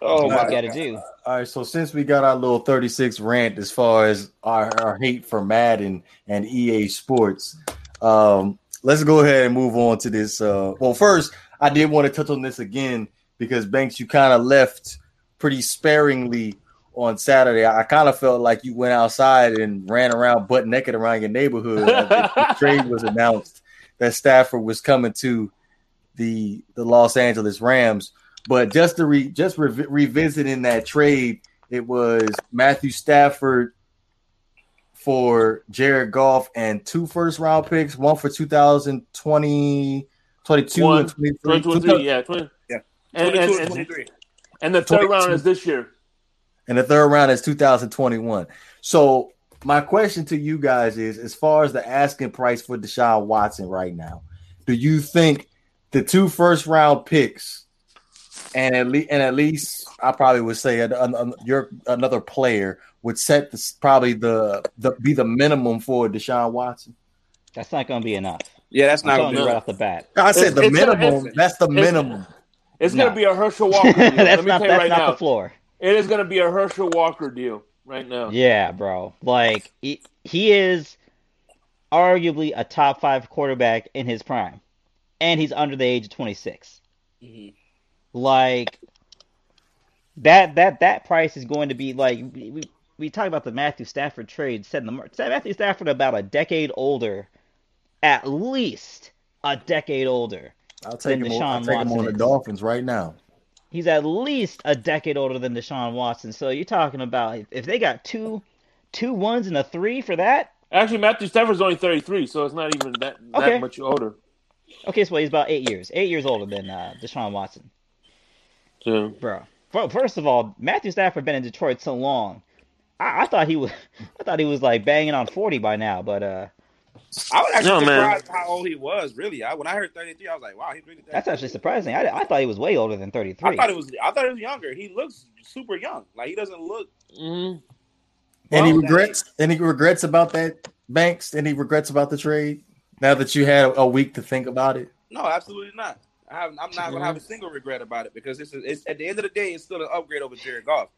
oh That's what my you got to god. do. All right, so since we got our little 36 rant as far as our, our hate for Madden and EA Sports, um, let's go ahead and move on to this. Uh, well, first, I did want to touch on this again because Banks, you kind of left pretty sparingly on Saturday. I kind of felt like you went outside and ran around butt naked around your neighborhood. the trade was announced that Stafford was coming to the the Los Angeles Rams. But just to re, just re- revisiting that trade, it was Matthew Stafford for Jared Goff and two first round picks, one for 2020, 22 One, and 23. 2023, yeah, 20. Yeah. And, 22 and, and and, 23. and the third 22. round is this year. And the third round is 2021. So my question to you guys is as far as the asking price for Deshaun Watson right now, do you think the two first round picks and at least and at least I probably would say an, an, an- you're another player would set this probably the the be the minimum for Deshaun Watson? That's not going to be enough. Yeah, that's I'm not gonna you be right off the bat. I said It's- the it's minimum. it's- that's the minimum. It's No. going to be a Herschel Walker. Let that's me not tell you that's right not now. the floor. It is going to be a Herschel Walker deal right now. Yeah, bro. Like he, he is arguably a top five quarterback in his prime, and he's under the age of 26. Mhm. Like that that that price is going to be like we we, we talk about the Matthew Stafford trade. Said the mar- Matthew Stafford about a decade older, at least a decade older. I'll take Then him. on- I'll Deshaun take him on the. Dolphins right now. He's at least a decade older than Deshaun Watson. So you're talking about if they got two two ones and a three for that. Actually, Matthew Stafford's only 33, so it's not even that, Okay. that much older. Okay, so he's about eight years, eight years older than uh, Deshaun Watson, So, bro. Fir- First of all, Matthew Stafford been in Detroit so long. I, I thought he was, I thought he was like banging on forty by now. But uh, I was actually No, man. surprised how old he was. Really, I, when I heard 33, I was like, wow, he's really. that that's actually surprising. I, I thought he was way older than 33. I thought it was. I thought it was younger. He looks super young. Like he doesn't look. mhm. Any Well, regrets? Any regrets about that, Banks? Any regrets about the trade? Now that you had a week to think about it, No, absolutely not. I have, I'm not gonna have a single regret about it because it's, it's at the end of the day, it's still an upgrade over Jared Goff,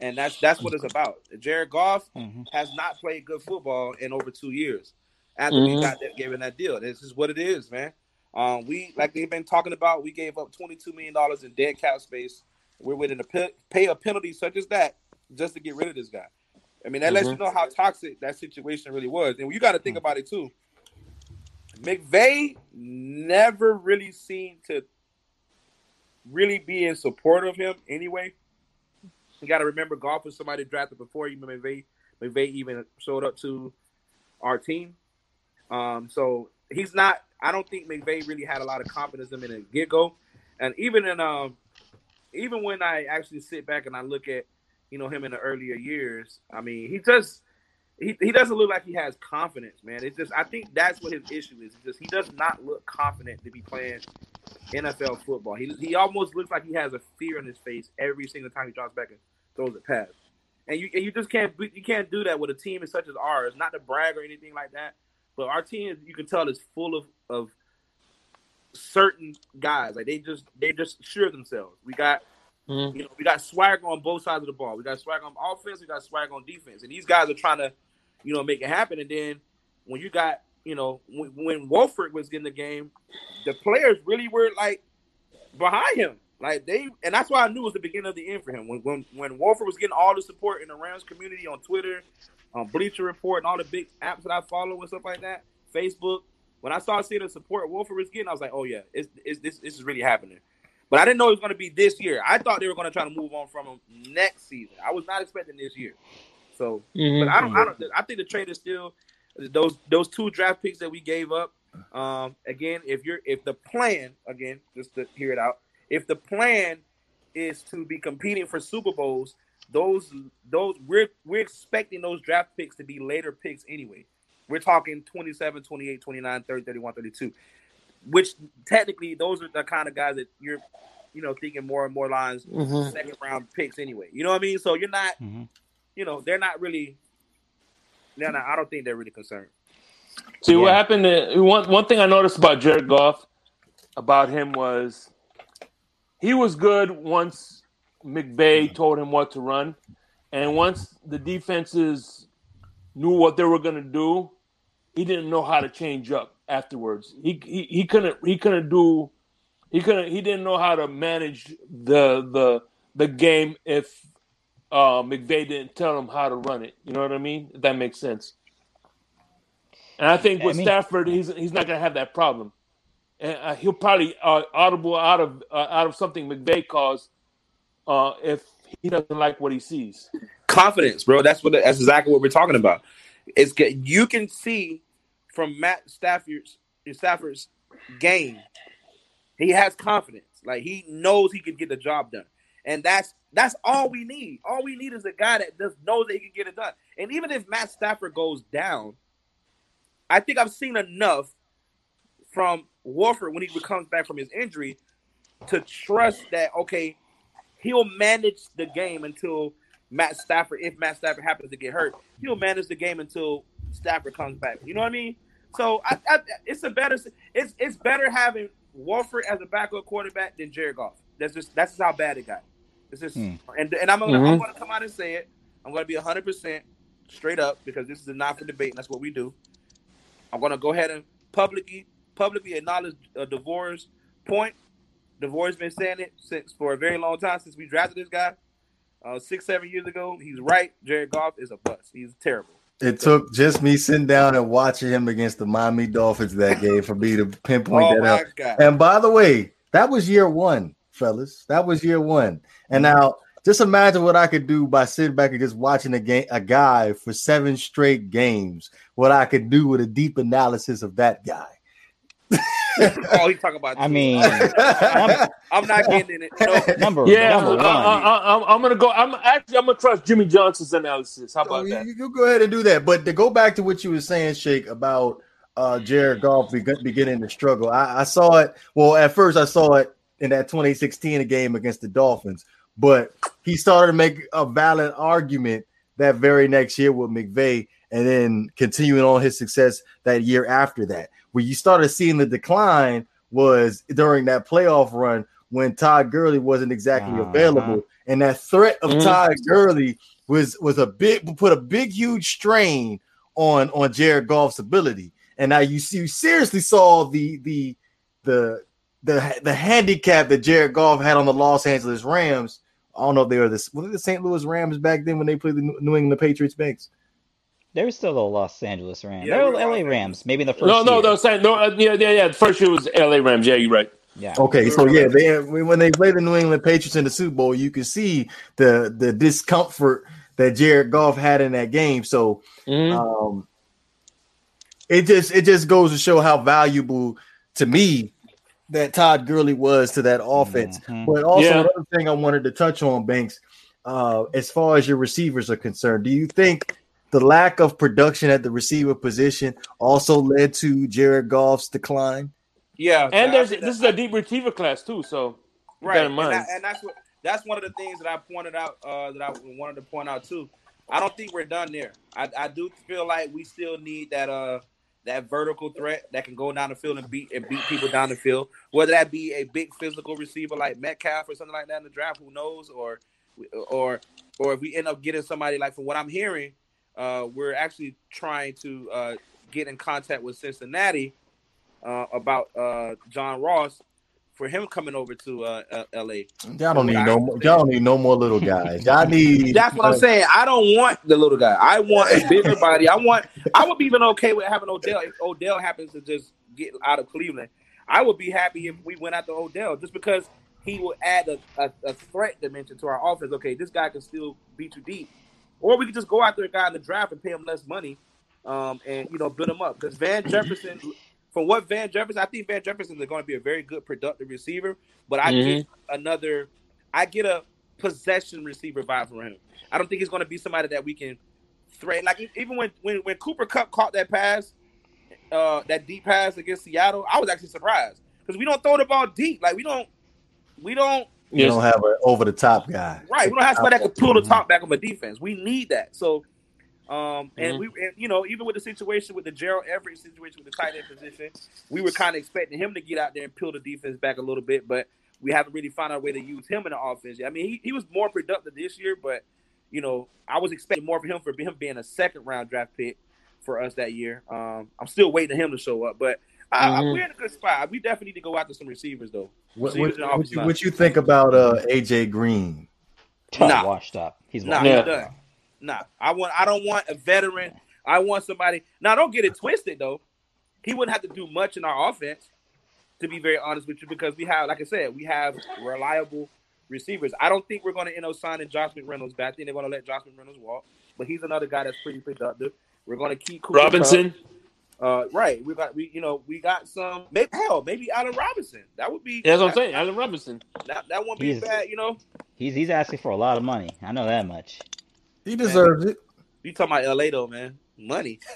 and that's that's what it's about. Jared Goff Mhm. has not played good football in over two years after we Mhm. got that given that deal. This is what it is, man. Um, we like they've been talking about. We gave up 22 million dollars in dead cap space. We're willing to pay, pay a penalty such as that just to get rid of this guy. I mean, that lets you know how toxic that situation really was. And you got to think about it too. McVay never really seemed to really be in support of him anyway. You got to remember, Goff was somebody drafted before even McVay. McVay even showed up to our team. Um, so he's not. I don't think McVay really had a lot of confidence in him in the get go, and even in um, even when I actually sit back and I look at you know him in the earlier years, I mean he just he, he doesn't look like he has confidence, man. It's just I think that's what his issue is. It's just he does not look confident to be playing NFL football. He he almost looks like he has a fear in his face every single time he drops back and throws a pass. And you and you just can't you can't do that with a team as such as ours. Not to brag or anything like that, but our team you can tell is full of of certain guys. Like they just they just sure themselves. We got Mhm. you know, we got swag on both sides of the ball. We got swag on offense. We got swag on defense. And these guys are trying to, you know, make it happen. And then when you got you know, when, when Wolford was getting the game, the players really were like behind him. Like they, and that's why I knew it was the beginning of the end for him. When when when Wolford was getting all the support in the Rams community on Twitter, on Bleacher Report, and all the big apps that I follow and stuff like that, Facebook. When I started seeing the support Wolford was getting, I was like, oh yeah, it's, it's this this is really happening. But I didn't know it was going to be this year. I thought they were going to try to move on from him next season. I was not expecting this year. So, Mhm. but I don't, I don't. I think the trade is still those those two draft picks that we gave up. Um, again, if you're if the plan again, just to hear it out, if the plan is to be competing for Super Bowls, those those we're we're expecting those draft picks to be later picks anyway. We're talking 27, 28, 29, 30, 31, 32, which technically those are the kind of guys that you're, you know, thinking more and more lines Mhm. second round picks anyway. You know what I mean? So you're not, Mhm. you know, they're not really. They're not, I don't think they're really concerned. See what happened? To, one one thing I noticed about Jared Goff, about him was he was good once McVay told him what to run, and once the defenses knew what they were going to do, he didn't know how to change up afterwards. He, he he couldn't he couldn't do he couldn't he didn't know how to manage the the the game if uh, McVay didn't tell him how to run it. You know what I mean? If that makes sense. And I think I with mean- Stafford, he's he's not going to have that problem. And uh, he'll probably uh, audible out of uh, out of something McVay calls uh, if he doesn't like what he sees. confidence, bro. That's what that's exactly what we're talking about. It's you can see from Matt Stafford's Stafford's game, he has confidence. Like he knows he can get the job done, and that's that's all we need. All we need is a guy that just knows that he can get it done. And even if Matt Stafford goes down, I think I've seen enough from Wolford when he comes back from his injury to trust that okay, he'll manage the game until Matt Stafford, if Matt Stafford happens to get hurt, he'll manage the game until Stafford comes back. You know what I mean? So I, I, it's a better it's it's better having Wolford as a backup quarterback than Jared Goff. That's just that's just how bad it got. It's just Hmm. and and I'm gonna I'm Mhm. gonna come out and say it. I'm gonna be 100 percent straight up because this is not for debate and that's what we do. I'm gonna go ahead and publicly publicly acknowledge uh, DeVore's point. DeVore's been saying it since for a very long time since we drafted this guy uh, six, seven years ago. He's right. Jared Goff is a bust. He's terrible. It took just me sitting down and watching him against the Miami Dolphins that game for me to pinpoint Oh that out. god! And by the way, that was year one, fellas. That was year one. And now just imagine what I could do by sitting back and just watching a game, a guy for seven straight games. What I could do with a deep analysis of that guy. oh, he's talking about. I mean, yeah, I'm not getting in it. No, number Yeah, number I, one. Uh, I, I, I'm gonna go. I'm actually I'm gonna trust Jimmy Johnson's analysis. How about you, that? you go ahead and do that. But to go back to what you were saying, Shake, about uh, Jared Goff beginning to struggle, I, I saw it. Well, at first, I saw it in that 2016 game against the Dolphins, but he started to make a valid argument that very next year with McVay, and then continuing on his success that year after that. Where you started seeing the decline was during that playoff run when Todd Gurley wasn't exactly Uh-huh. available, and that threat of Mhm. Todd Gurley was was a big put a big huge strain on on Jared Goff's ability. And now you see you seriously saw the the the the the handicap that Jared Goff had on the Los Angeles Rams. I don't know if they were the were they the St. Louis Rams back then when they played the New New England Patriots Banks. They were still the Los Angeles Rams. Yeah, they were we were LA Los Rams, maybe in the first No, no, year. no, saying no. Uh, yeah, yeah, yeah. The first year was L.A. Rams. Yeah, you're right. Yeah. Okay, so yeah, they when they played the New England Patriots in the Super Bowl, you could see the the discomfort that Jared Goff had in that game. So Mhm. um it just it just goes to show how valuable to me that Todd Gurley was to that offense. Mhm. But also Yeah. another thing I wanted to touch on, Banks, uh, as far as your receivers are concerned, do you think the lack of production at the receiver position also led to Jared Goff's decline? yeah, and there's think this is a deep receiver class too. So keep right, that in and, mind. that- and that's what that's one of the things that I pointed out uh, that I wanted to point out too. I don't think we're done there. I, I do feel like we still need that uh that vertical threat that can go down the field and beat and beat people down the field. Whether that be a big physical receiver like Metcalf or something like that in the draft, who knows? Or or or if we end up getting somebody like from what I'm hearing, uh, we're actually trying to uh, get in contact with Cincinnati uh, about uh, John Ross for him coming over to uh, L.A. Y'all don't need no more. Y'all don't need no more little guys. Y'all need. That's what I'm saying. I don't want the little guy. I want a bigger body. I want. I would be even okay with having Odell if Odell happens to just get out of Cleveland. I would be happy if we went after Odell just because he will add a, a, a threat dimension to our offense. Okay, this guy can still beat you deep, or we could just go after a guy in the draft and pay him less money, um, and you know build him up. Because Van Jefferson, from what Van Jefferson, I think Van Jefferson is going to be a very good productive receiver, but I Mhm. get another, I get a possession receiver vibe from him. I don't think he's going to be somebody that we can threat. Like even when when when Cooper Kupp caught that pass, uh, that deep pass against Seattle, I was actually surprised because we don't throw the ball deep. Like we don't, we don't. You Yes. don't have an over the top guy. Right, we don't have somebody that can pull the top back on the defense. We need that. So, um, and Mhm. we, and, you know, even with the situation with the Gerald Everett situation with the tight end position, we were kind of expecting him to get out there and peel the defense back a little bit, but we haven't really found our way to use him in the offense. yet. I mean, he, he was more productive this year, but you know, I was expecting more for him for him being a second round draft pick for us that year. Um, I'm still waiting for him to show up, but I, I- Mhm. we're in a good spot. We definitely need to go after some receivers though. What, So what, what you, what you think about uh, AJ Green? Nah. washed up. He's Nah, washed Yeah. up. done. Nah, I want. I don't want a veteran. I want somebody. Now, don't get it twisted though. He wouldn't have to do much in our offense, to be very honest with you, because we have, like I said, we have reliable receivers. I don't think we're going to end up signing Josh McReynolds back. I think they're going to let Josh McReynolds walk, but he's another guy that's pretty productive. We're going to keep Cooper Kupp. Robinson. Uh, right. We got we you know we got some. Maybe hell, maybe Allen Robinson. That would be. Yeah, that's what I'm that- saying. Allen Robinson. That, that won't be He's- bad. You know. He's he's asking for a lot of money. I know that much. He deserves it. You talking about LA though, man? Money.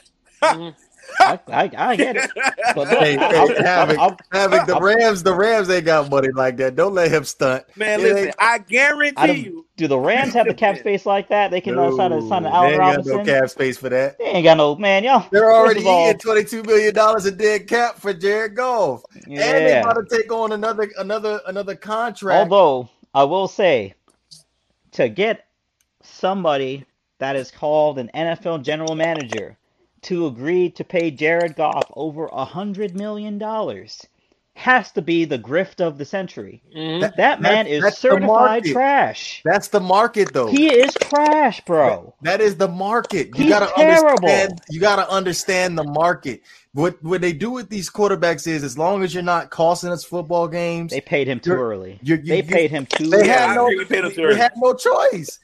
Mhm. I, I, I get it. But look, Hey, I- hey, I'll- Havoc, I'll- Havoc, the Rams, the Rams ain't got money like that. Don't let him stunt. Man, It listen, I guarantee I don't- you. do the Rams have the cap space like that? They can uh, sign a sign No, an they Allen ain't got no cap space for that. They ain't got no man, y'all. They're already of all, eating twenty-two million dollars a dead cap for Jared Goff, and they yeah. about to take on another, another, another contract. Although I will say, to get somebody that is called an NFL general manager to agree to pay Jared Goff over a hundred million dollars has to be the grift of the century. Mhm. That man That's- is that's the certified trash. That's the market, though. He is trash, bro. That is the market. You He's gotta terrible. understand. You gotta understand the market. What what they do with these quarterbacks is, as long as you're not costing us football games, They paid him too You're- early. you- you- they you- paid him too they early. had no, agree, paid them too they had no choice.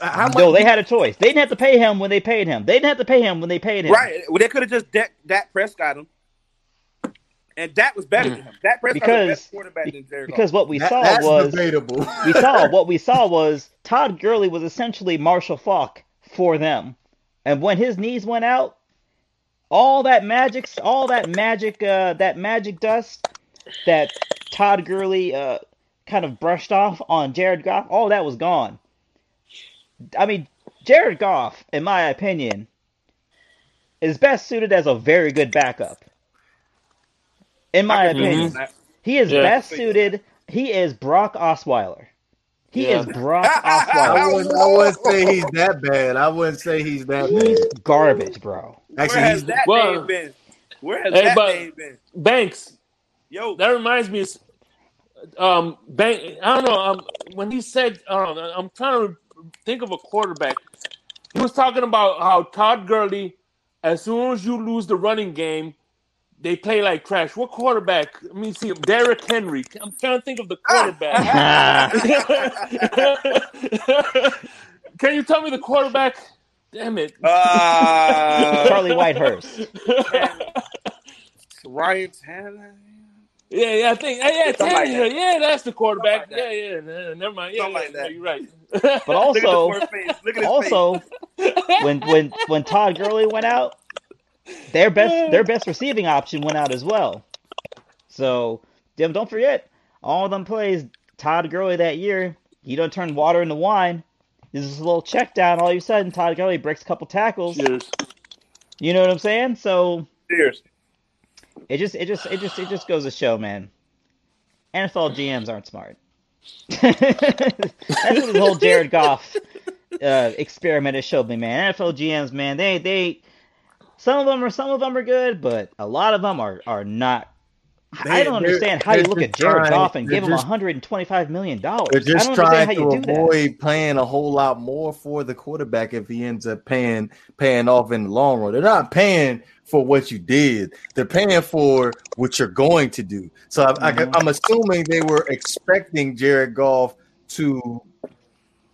How much? no, they had a choice. They didn't have to pay him when they paid him. They didn't have to pay him when they paid him. Right. Well, they could have just Dak, Dak Prescott him. And Dak was better than him. Dak Prescott was a Because- quarterback than Jared Because what we That- saw that's was debatable. we saw what we saw was Todd Gurley was essentially Marshall Faulk for them, and when his knees went out, all that magic, all that magic, uh, that magic dust that Todd Gurley uh, kind of brushed off on Jared Goff, all that was gone. I mean, Jared Goff, in my opinion, is best suited as a very good backup. In my I can agree opinion. He is Yeah. best suited. He is Brock Osweiler. He Yeah. is Brock I Osweiler. wouldn't, I wouldn't say he's that bad. I wouldn't say he's that He's bad. garbage, bro. Where Actually, has he's that Well- name been? Where has Hey, that but- name been? Banks. Yo, That reminds me. of, Um, Bank. I don't know. Um, when he said, um, I'm trying to think of a quarterback. He was talking about how Todd Gurley, as soon as you lose the running game, they play like trash. What quarterback? Let me see. Derrick Henry. I'm trying to think of the quarterback. Can you tell me the quarterback? Damn it. uh, Charlie Whitehurst. Ryan Tannehill. Yeah, yeah, I think, yeah, yeah, Something like that. yeah, that's the quarterback. Something like yeah, yeah, no, never mind. Yeah, yeah, like that. You're right. But Look at also. Look at his also, when when when Todd Gurley went out, their best their best receiving option went out as well. So, Jim, don't forget, all of them plays Todd Gurley that year. He don't turn water into wine. This is a little check down. All of a sudden, Todd Gurley breaks a couple tackles. Cheers. You know what I'm saying? So. Cheers. It just it just it just it just goes to show, man. NFL GMs aren't smart. That's what the whole Jared Goff uh, experiment has showed me, man. NFL GMs, man, they they some of them are some of them are good, but a lot of them are are not. I don't understand how you look at Jared trying- Goff and give him 125 million dollars. They're I just don't understand how trying you to do that. avoid paying a whole lot more for the quarterback if he ends up paying paying off in the long run. They're not paying for what you did; they're paying for what you're going to do. So I, I, Mhm. I'm assuming they were expecting Jared Goff to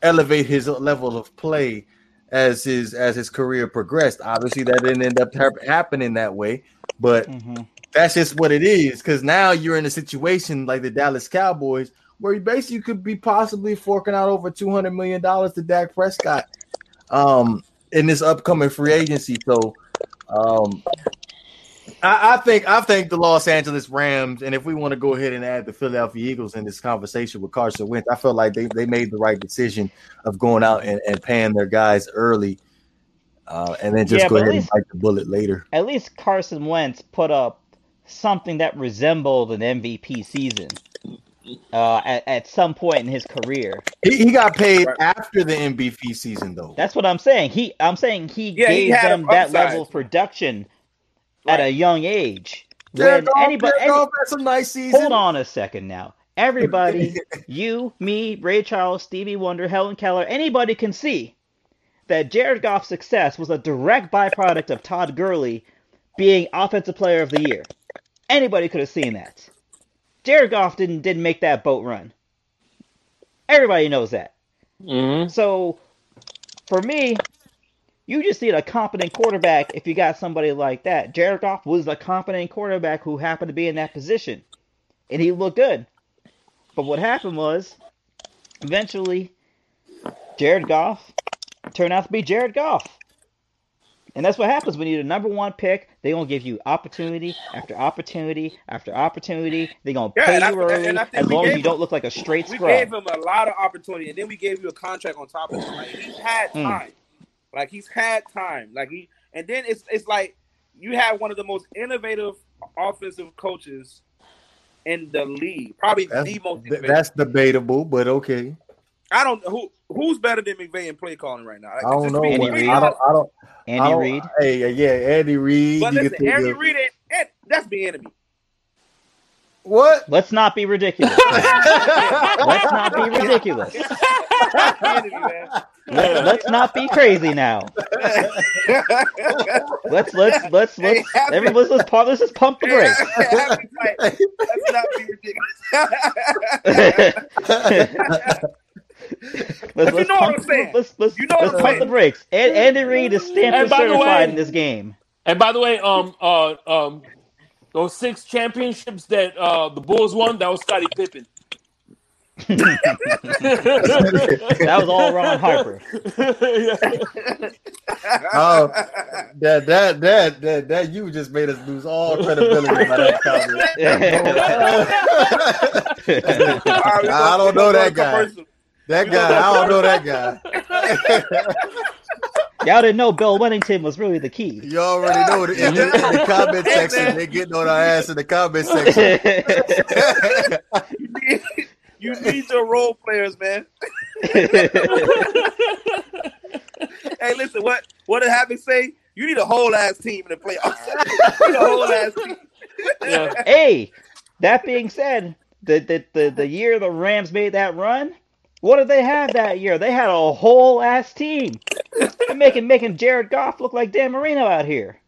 elevate his level of play as his as his career progressed. Obviously, that didn't end up happening that way, but Mhm. that's just what it is. Because now you're in a situation like the Dallas Cowboys, where you basically could be possibly forking out over two hundred million dollars to Dak Prescott, um, in this upcoming free agency. So, um, I, I think I think the Los Angeles Rams, and if we want to go ahead and add the Philadelphia Eagles in this conversation with Carson Wentz, I feel like they, they made the right decision of going out and, and paying their guys early, uh, and then just Yeah, go ahead and least- bite the bullet later. At least Carson Wentz put up something that resembled an MVP season uh, at, at some point in his career. He, he got paid Right. after the MVP season, though. That's what I'm saying. He, I'm saying he Yeah, he gave had them that level of production at a young age. Jared When Goff, anybody, Jared any- Goff had some nice season. hold on a second now. Everybody, you, me, Ray Charles, Stevie Wonder, Helen Keller, anybody can see that Jared Goff's success was a direct byproduct of Todd Gurley being Offensive Player of the Year. Anybody could have seen that. Jared Goff didn't didn't make that boat run. Everybody knows that. Mhm. So, for me, you just need a competent quarterback if you got somebody like that. Jared Goff was a competent quarterback who happened to be in that position, and he looked good. But what happened was, eventually, Jared Goff turned out to be Jared Goff. And that's what happens when you're the number one pick. They're going to give you opportunity after opportunity after opportunity. They're going to Yeah, pay and I- you early and as long as gave you don't look like a straight We scrub. gave him a lot of opportunity, and then we gave you a contract on top of it. Like he's had Hmm. time, like he's had time, like he, and then it's it's like you have one of the most innovative offensive coaches in the league, probably That's, the most. Innovative. that's debatable, but okay. I don't know who who's better than McVay in play calling right now. Like, I don't know. being Andy what- Reid. I don't. I don't. I Andy don't- Reid. Hey, yeah, Andy Reid. But you listen, can Andy of- Reid, ain't- ain't- that's the enemy. What? Let's not be ridiculous. Let's not be ridiculous. That's the enemy, man. Let, let's not be crazy now. Let's let's let's let's happy- everyone let's pump let's just pump the brakes. Happy. Let's not be ridiculous. let's, you let's know what pump, I'm saying. Let's let's, You know what let's I'm pump saying. the brakes. And, Andy Reid is stamped And and by the certified way- in this game. And by the way, um, uh, um, those six championships that uh the Bulls won, that was Scottie Pippen. That was all Ron Harper. Oh, that that that that that you just made us lose all credibility by that comment. All right, I don't know that guy. Commercial. That guy, I don't know that guy. Y'all didn't know Bill Wennington was really the key. You already know it. in, the, in the comment section. man. They getting on our ass in the comment section. You need, you need your role players, man. Hey, listen, what what did Happy say? You need a whole ass team in the playoffs. you need a whole ass team. Yeah. hey, that being said, the, the the the year the Rams made that run, what did they have that year? They had a whole ass team. They're making making Jared Goff look like Dan Marino out here.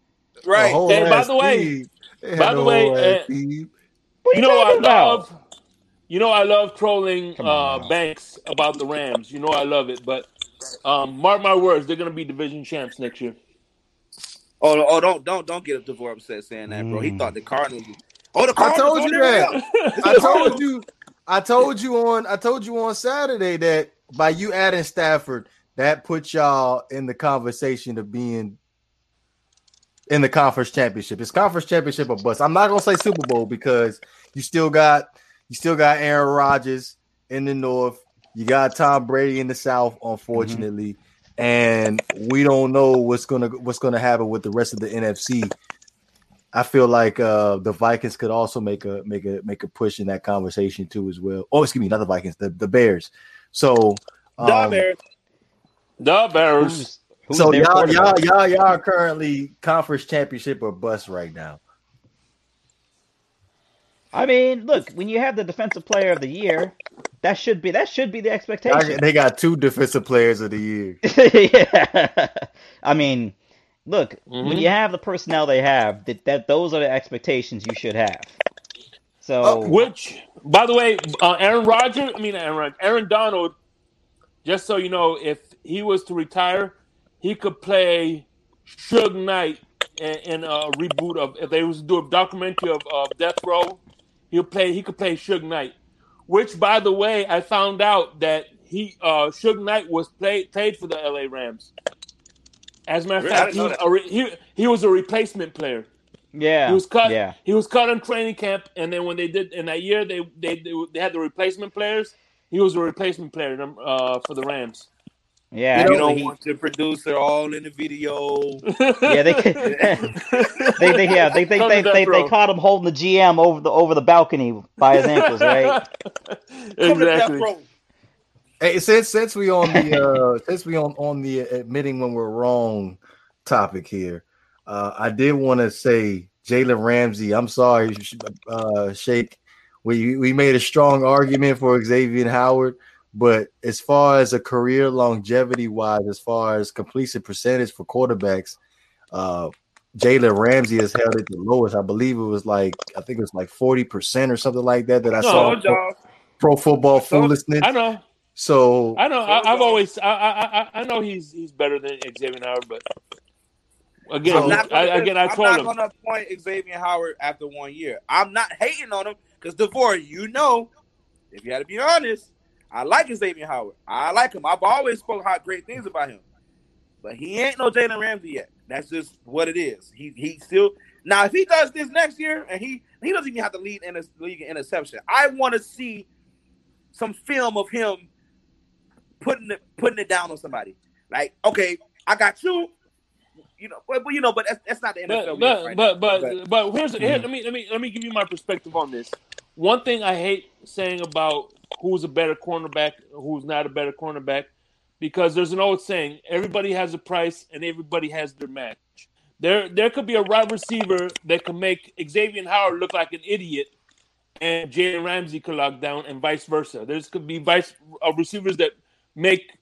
Right. whole Hey, by the way- team. They had by the way, whole uh, team. What are You you, know I about? love. You know I love trolling on uh. Banks about the Rams. You know I love it, but um, mark my words, they're gonna be division champs next year. Oh, oh, don't don't don't get Devore upset saying that, bro. He Mm. thought the Cardinals. Oh, the Cardinals I told you that. I told you. I told you on. I told you on Saturday that by you adding Stafford, that puts y'all in the conversation of being in the conference championship. It's conference championship or bust. I'm not gonna say Super Bowl because you still got you still got Aaron Rodgers in the North. You got Tom Brady in the South, unfortunately, mm-hmm. and we don't know what's gonna what's gonna happen with the rest of the NFC. I feel like uh, the Vikings could also make a make a make a push in that conversation too as well. Oh, excuse me, not the Vikings, the, the Bears. So The um, Bears. The Bears. Who's Who's So their y'all, y'all, y'all, y'all are currently conference championship or bust right now. I mean, look, when you have the defensive player of the year, that should be that should be the Y'all- expectation. They got two defensive players of the year. yeah. I mean, look, when Mhm. you have the personnel they have, that, that those are the expectations you should have. So Uh, which, by the way, uh, Aaron Rodgers, I mean Aaron Aaron Donald. Just so you know, if he was to retire, he could play Suge Knight in, in a reboot of. If they was to do a documentary of, of Death Row, he'll play. He could play Suge Knight. Which, by the way, I found out that he uh, Suge Knight was played played for the L.A. Rams. As a matter of fact, he, was a re- he he was a replacement player. yeah, He was cut. Yeah, He was cut in training camp, and then when they did in that year, they they they, they had the replacement players. He was a replacement player uh, for the Rams. yeah. You don't he- want the producer all in the video. yeah, they, they, they, yeah, they, they, they, they, they caught him holding the GM over the over the balcony by his ankles, right? Come to death exactly. Row. Hey, since since we on the uh since we on on the admitting when we're wrong topic here, uh I did want to say Jalen Ramsey. I'm sorry, uh Shake. We we made a strong argument for Xavier Howard, but as far as a career longevity wise, as far as completion percentage for quarterbacks, uh Jalen Ramsey has held it the lowest. I believe it was like I think it was like 40% or something like that that I No, saw Told y'all. pro football So- foolishness. I know. So I know. I, I've always. I, I I I know he's he's better than Xavier Howard, but again, So- I'm not I, gonna, again, I I'm not him. gonna appoint Xavier Howard after one year. I'm not hating on him because Devore, you know, if you had to be honest, I like Xavier Howard. I like him. I've always spoke hot great things about him, but he ain't no Jalen Ramsey yet. That's just what it is. He he still now if he does this next year and he he doesn't even have to lead in a league in interception. I want to see some film of him putting it putting it down on somebody. Like, okay, I got you. You know, but, but you know, but that's, that's not the NFL. But we have but, right but now. but but here's here, let me let me let me give you my perspective on this. One thing I hate saying about who's a better cornerback, who's not a better cornerback, because there's an old saying: everybody has a price and everybody has their match. There there could be a wide receiver that can make Xavier Howard look like an idiot, and Jalen Ramsey could lock down, and vice versa. There's could be vice uh, receivers that make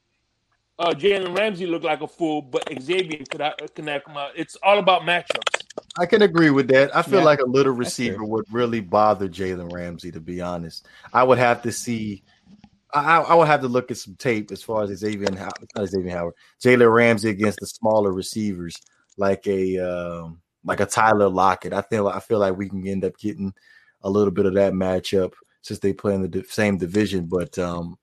uh, Jalen Ramsey look like a fool, but Xavier could could knock him out. It's all about matchups. I can agree with that. I feel Yeah, like a little receiver would really bother Jalen Ramsey, to be honest. I would have to see. I, I would have to look at some tape as far as Xavier Howard, not Xavier Howard, Jalen Ramsey against the smaller receivers, like a um, like a Tyler Lockett. I feel I feel like we can end up getting a little bit of that matchup since they play in the di- same division. But um,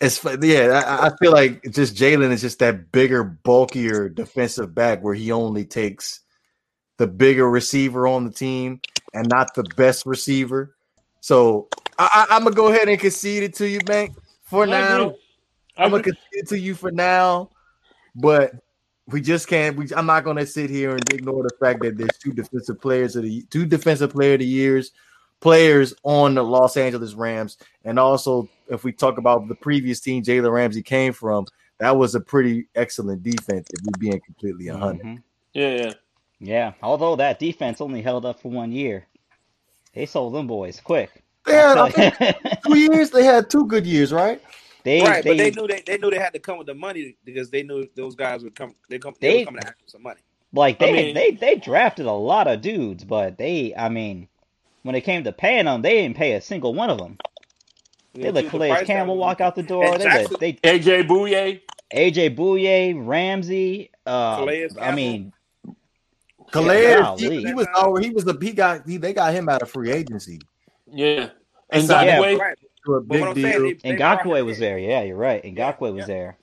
it's yeah, I, I feel like just Jalen is just that bigger, bulkier defensive back where he only takes the bigger receiver on the team and not the best receiver. So I, I'm gonna go ahead and concede it to you, Bank, for I now. I I'm gonna concede it to you for now, but we just can't. We, I'm not gonna sit here and ignore the fact that there's two defensive players of the two defensive player of the years players on the Los Angeles Rams, and also if we talk about the previous team Jalen Ramsey came from, that was a pretty excellent defense. If we're being completely a 100 Mhm. Yeah, yeah. Yeah, although that defense only held up for one year, they sold them boys quick. They had, I think, two years. They had two good years, right? they, right, they, but they knew they, they knew they had to come with the money because they knew those guys would come. They come. They, They- were coming to ask for some money. like I they, mean- they they drafted a lot of dudes, but they, I mean, when it came to paying them, they didn't pay a single one of them. They You let see Calais Campbell tag. walk out the door. And They let they AJ Bouye. AJ Bouye, Ramsey. Uh, I mean, Calais, golly. he, he was already he was the he got he, they got him out of free agency Yeah. And So- Yeah. Ngakoue. Right. a big deal. saying, they- they Ngakoue was there. Yeah, you're right. Ngakoue was yeah. there.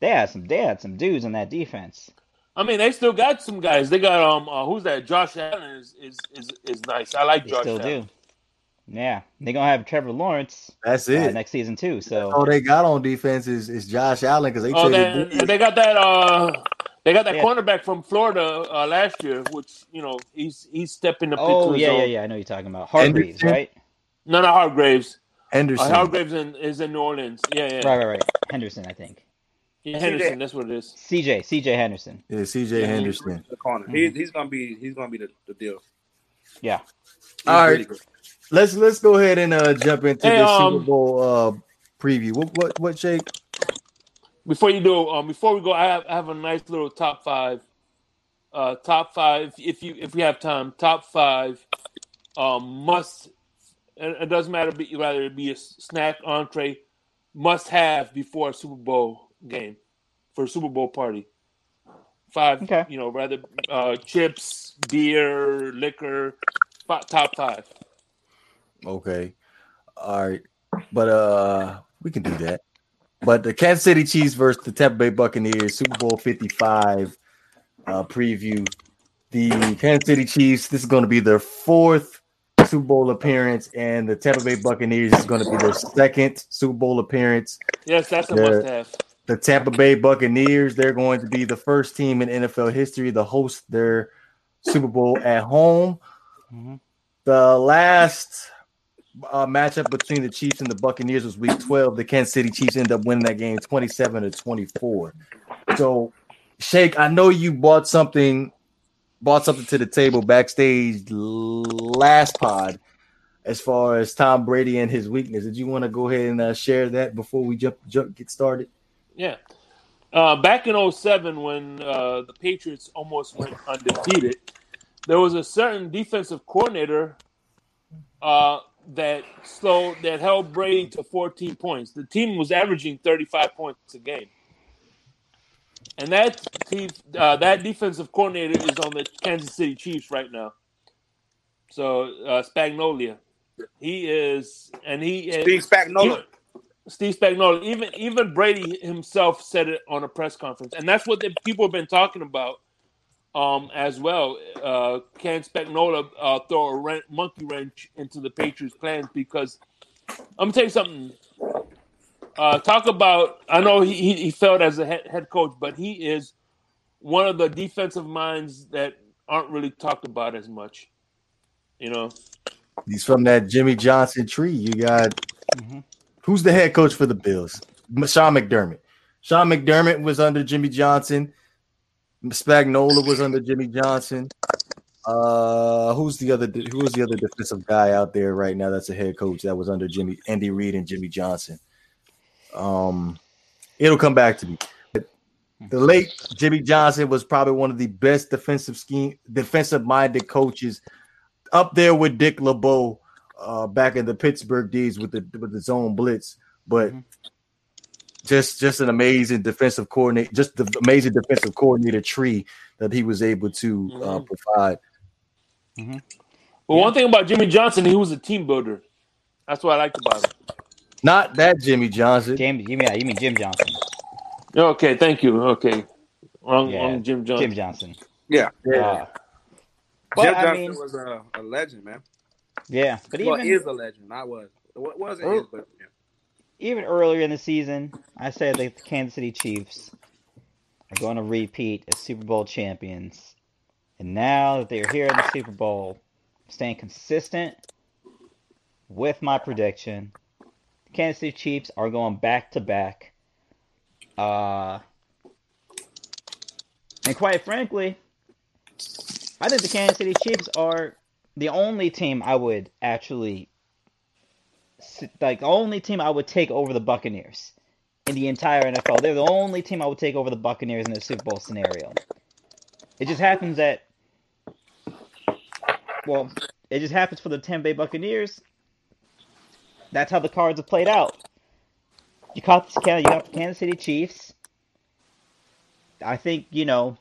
They had some. They had some dudes in that defense. I mean, they still got some guys. They got um, uh, who's that? Josh Allen is is is, is nice. I like They Josh still Allen. do. Yeah, they're gonna have Trevor Lawrence That's uh, it. next season too. So All they got on defense is, is Josh Allen because they Oh, traded. they, they got that uh, they got that Yeah. cornerback from Florida uh, last year, which you know he's he's stepping up Oh yeah, yeah, yeah. I know you're talking about Hargreaves, Henderson? right? No, no, Hargreaves. Uh, Henderson. Hargreaves in, is in New Orleans. Yeah, yeah, Right, right, right. Henderson, I think. Yeah, Henderson, that's what it is. CJ, CJ Henderson. Yeah, CJ Yeah, Henderson. The corner. He, he's gonna be he's gonna be the, the deal. Yeah. He's All really right. good. Let's let's go ahead and uh jump into Hey, the um, Super Bowl uh preview. What what what Jake? Before you do, um, before we go, I have, I have a nice little top five. Uh, top five, if you if we have time, top five, um, must. It, it doesn't matter, be, whether it be a snack, entree, must have before a Super Bowl game, for a Super Bowl party. Five, Okay. you know, rather uh, chips, beer, liquor, fi- top five. Okay. All right. But uh we can do that. But the Kansas City Chiefs versus the Tampa Bay Buccaneers Super Bowl 55 uh preview. The Kansas City Chiefs, this is going to be their fourth Super Bowl appearance, and the Tampa Bay Buccaneers is going to be their second Super Bowl appearance. Yes, that's a Yeah. The Tampa Bay Buccaneers. They're going to be the first team in NFL history to host their Super Bowl at home. Mhm. The last uh, matchup between the Chiefs and the Buccaneers was Week 12. The Kansas City Chiefs ended up winning that game 27 to 24. So, Shake, I know you bought something, bought something to the table backstage last pod. As far as Tom Brady and his weakness, did you want to go ahead and uh, share that before we jump, jump get started? Yeah. Uh, back in 07, when uh, the Patriots almost went undefeated, there was a certain defensive coordinator uh, that slowed, that held Brady to 14 points. The team was averaging 35 points a game. And that team, uh, that defensive coordinator is on the Kansas City Chiefs right now. So uh, Spagnuolo, he is, and he Steve Spagnuolo. Steve Spagnuolo, even even Brady himself said it on a press conference, and that's what the people have been talking about um, as well. Uh, can Spagnuolo uh, throw a wren- monkey wrench into the Patriots' plans? Because I'm gonna tell you something. Uh, talk about. I know he, he he failed as a head, head coach, but he is one of the defensive minds that aren't really talked about as much. You know, He's from that Jimmy Johnson tree. You got Mhm. Who's the head coach for the Bills? Sean McDermott. Sean McDermott was under Jimmy Johnson. Spagnuolo was under Jimmy Johnson. Uh, who's the other? Who's the other defensive guy out there right now? That's a head coach that was under Jimmy Andy Reid and Jimmy Johnson. Um, it'll come back to me. The late Jimmy Johnson was probably one of the best defensive scheme, defensive minded coaches, up there with Dick LeBeau, uh, back in the Pittsburgh days with the with the zone blitz. But Mhm. just just an amazing defensive coordinator, just the amazing defensive coordinator tree that he was able to uh, Mhm. provide. but one thing about Jimmy Johnson, he was a team builder. That's what I liked about him. Not that Jimmy Johnson. James, you mean, you mean Jim Johnson? Okay, thank you. Okay, wrong, Yeah, wrong Jim Johnson. Jim Johnson. Yeah. Yeah. Uh, Jim but I Johnson mean, was a, a legend, man. Yeah, but Well, even is a legend. I was. What was it? But yeah. even earlier in the season, I said that the Kansas City Chiefs are going to repeat as Super Bowl champions. And now that they're here in the Super Bowl, staying consistent with my prediction, the Kansas City Chiefs are going back to back. Uh, and quite frankly, I think the Kansas City Chiefs are the only team I would actually like the only team I would take over the Buccaneers in the entire NFL. They're the only team I would take over the Buccaneers in the Super Bowl scenario. It just happens that, well, it just happens for the Tampa Bay Buccaneers. That's how the cards have played out. You caught this, you got the Kansas City Chiefs. I think you know,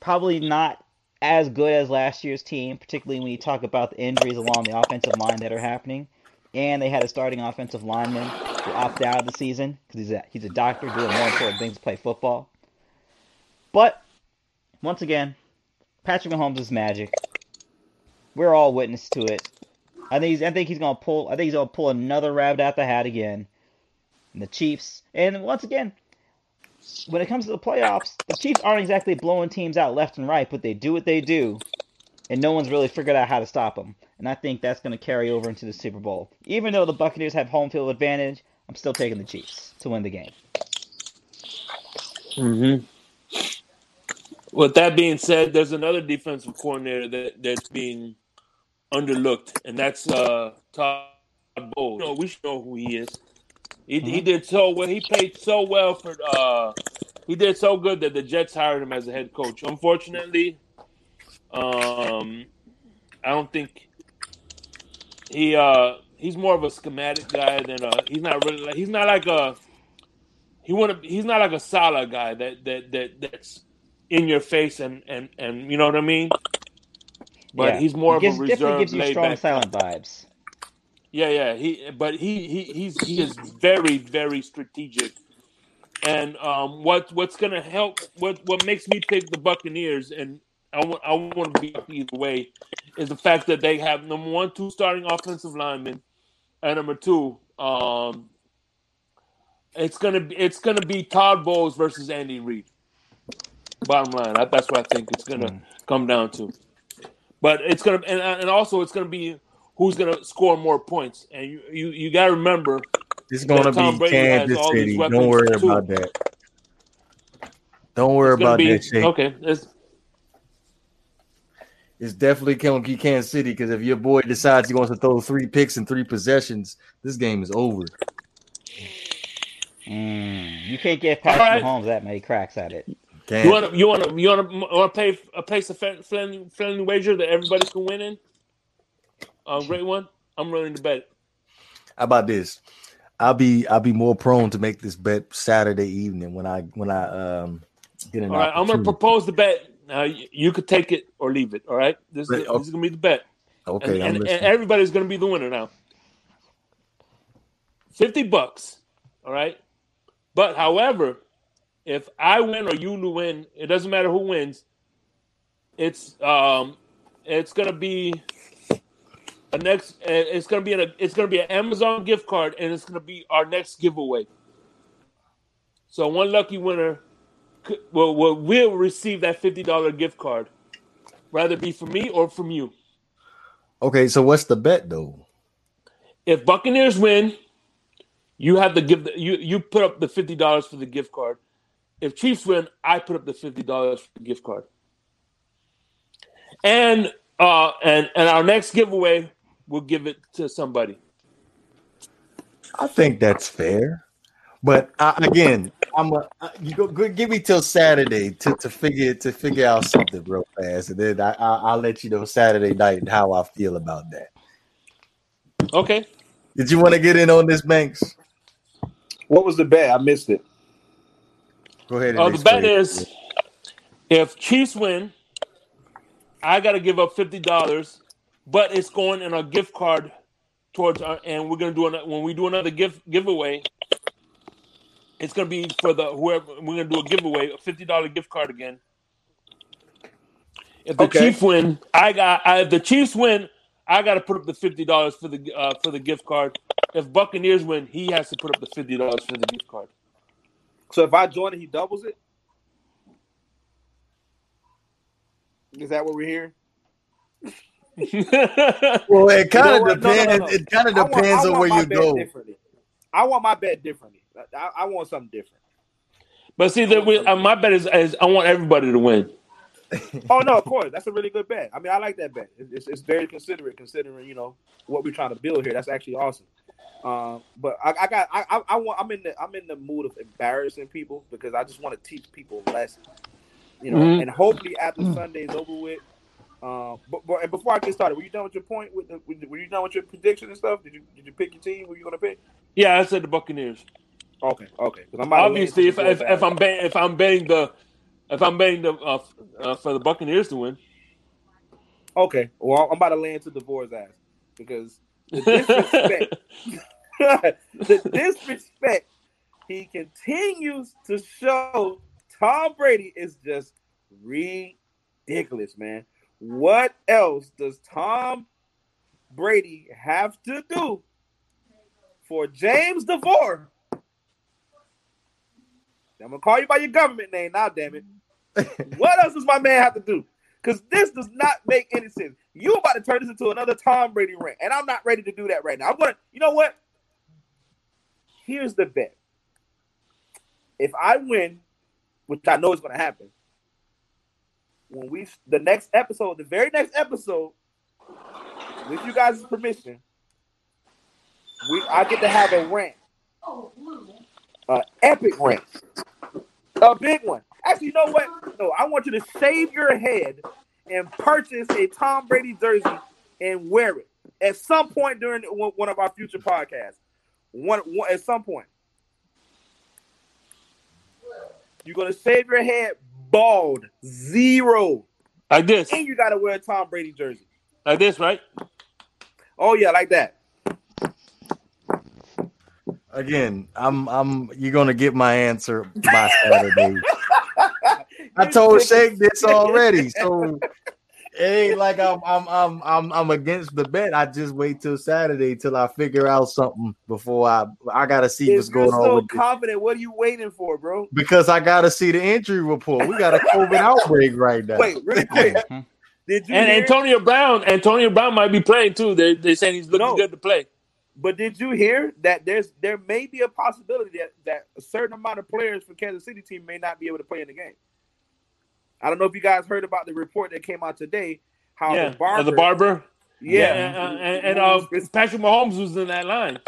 probably not as good as last year's team, particularly when you talk about the injuries along the offensive line that are happening and they had a starting offensive lineman opted out of the season because he's a he's a doctor doing more important things to play football. But once again, Patrick Mahomes is magic. We're all witness to it. I think he's I think he's gonna pull I think he's gonna pull another rabbit out the hat again. And the Chiefs and once again, when it comes to the playoffs, the Chiefs aren't exactly blowing teams out left and right, but they do what they do, and no one's really figured out how to stop them. And I think that's going to carry over into the Super Bowl. Even though the Buccaneers have home field advantage, I'm still taking the Chiefs to win the game. Mm-hmm. With that being said, there's another defensive coordinator that, that's being underlooked, and that's uh, Todd Bowles. You know, we should know who he is. He, he did so well. He played so well for. Uh, he did so good that the Jets hired him as a head coach. Unfortunately, um, I don't think he. Uh, he's more of a schematic guy than a. He's not really. Like, he's not like a. He want to. He's not like a solid guy that that that that's in your face and and and you know what I mean. But Yeah. he's more He gives, of a definitely reserved, gives you strong silent vibes. Yeah, yeah. He, but he, he, he's he is very, very strategic. And um, what what's gonna help? What what makes me pick the Buccaneers, and I want I want to be either way, is the fact that they have number one, two starting offensive linemen, and number two, um, it's gonna be it's gonna be Todd Bowles versus Andy Reid. Bottom line, I, that's what I think it's gonna come down to. But it's gonna and and also it's gonna be who's gonna score more points. And you you, you got to remember It's gonna be Brady Kansas City. Don't worry too. about that. Don't worry about be that shit. okay. It's, It's definitely gonna be Kansas City because if your boy decides he wants to throw three picks in three possessions, this game is over. Mm, you can't get past All right. Mahomes that many cracks at it. Can't. you want to you want to you want to want to play a place a friendly, friendly, friendly wager that everybody can win in. A great one. I'm running the bet. How about this? I'll be I'll be more prone to make this bet Saturday evening when I when I um get an All right, I'm going to propose the bet. Now you, you could take it or leave it. All right, this is, Right, this is going to be the bet. Okay, and, I'm and, and everybody's going to be the winner now. Fifty bucks, all right. But however, if I win or you win, it doesn't matter who wins. It's um, it's going to be a next. It's going to be an it's going to be an Amazon gift card, and it's going to be our next giveaway. So one lucky winner could, will will will receive that fifty dollar gift card, it be from me or from you. Okay, so what's the bet though? if Buccaneers win, you have to give the, you you put up the fifty dollars for the gift card. If Chiefs win, I put up the fifty dollars for the gift card. And uh and and our next giveaway, we'll give it to somebody. I think that's fair, but I, again, I'm a, I- you go, go give me till Saturday to, to figure to figure out something real fast, and then I, I I'll let you know Saturday night how I feel about that. Okay. Did you want to get in on this, Banks? What was the bet? I missed it. Go ahead. And Uh, the bet explain. is if Chiefs win, I got to give up fifty dollars, but it's going in a gift card towards our, and we're gonna do another when we do another gift giveaway. It's gonna be for the whoever we're gonna do a giveaway, a fifty dollar gift card again. If the Okay. Chiefs win, I got. I, if the Chiefs win, I got to put up the fifty dollars for the uh, for the gift card. If Buccaneers win, he has to put up the fifty dollars for the gift card. So if I join it, he doubles it. Is that what we're hearing? Well, it kind of what? No, no, depends. no, no. It kind of I want- depends on where you go. I want my bet differently. I, I want something different. But see, that we, uh, my bet is, is I want everybody to win. Oh no, of course, that's a really good bet. I mean, I like that bet. It's, it's, it's very considerate considering you know what we're trying to build here. That's actually awesome. Um, but I, I got I, I, I want I'm in the I'm in the mood of embarrassing people because I just want to teach people lessons. You know, Mhm. and hopefully after Sunday's over with. Um, but, but and before I get started, were you done with your point? With the, were you done with your prediction and stuff? Did you did you pick your team? Were you gonna pick? Yeah, I said the Buccaneers. Okay, okay. Obviously, if if, if I'm betting if I'm betting the if I'm betting the uh, uh, for the Buccaneers to win, Okay, well, I'm about to land to Devore's ass because the disrespect, the disrespect he continues to show Tom Brady is just ridiculous, man. What else does Tom Brady have to do for James DeVore? I'm gonna call you by your government name now, damn it. what else does my man have to do? Because this does not make any sense. You about to turn this into another Tom Brady rant, and I'm not ready to do that right now. I'm gonna, you know what? Here's the bet. If I win which I know is to happen. When we the next episode, the very next episode, with you guys' permission, we I get to have a rant, an epic rant, a big one. Actually, you know what? No, I want you to shave your head and purchase a Tom Brady jersey and wear it at some point during one of our future podcasts. One, one at some point. You're gonna shave your head bald, zero. Like this. And you gotta wear a Tom Brady jersey. Like this, right? Oh yeah, like that. Again, I'm I'm you're gonna get my answer by Saturday. I told Shake this already, so it ain't like I'm I'm I'm I'm I'm against the bet. I just wait till Saturday till I figure out something before I I gotta see If what's you're going on. so With this. confident, what are you waiting for, bro? Because I gotta see the injury report. We got a COVID outbreak right now. Wait, really quick. Mm-hmm. Did you And hear? Antonio Brown, Antonio Brown might be playing too. They they saying he's looking No. good to play. But did you hear that there's there may be a possibility that that a certain amount of players for Kansas City team may not be able to play in the game. I don't know if you guys heard about the report that came out today. How yeah, the barber, the barber. yeah, and, uh, and, and uh, Patrick Mahomes was in that line.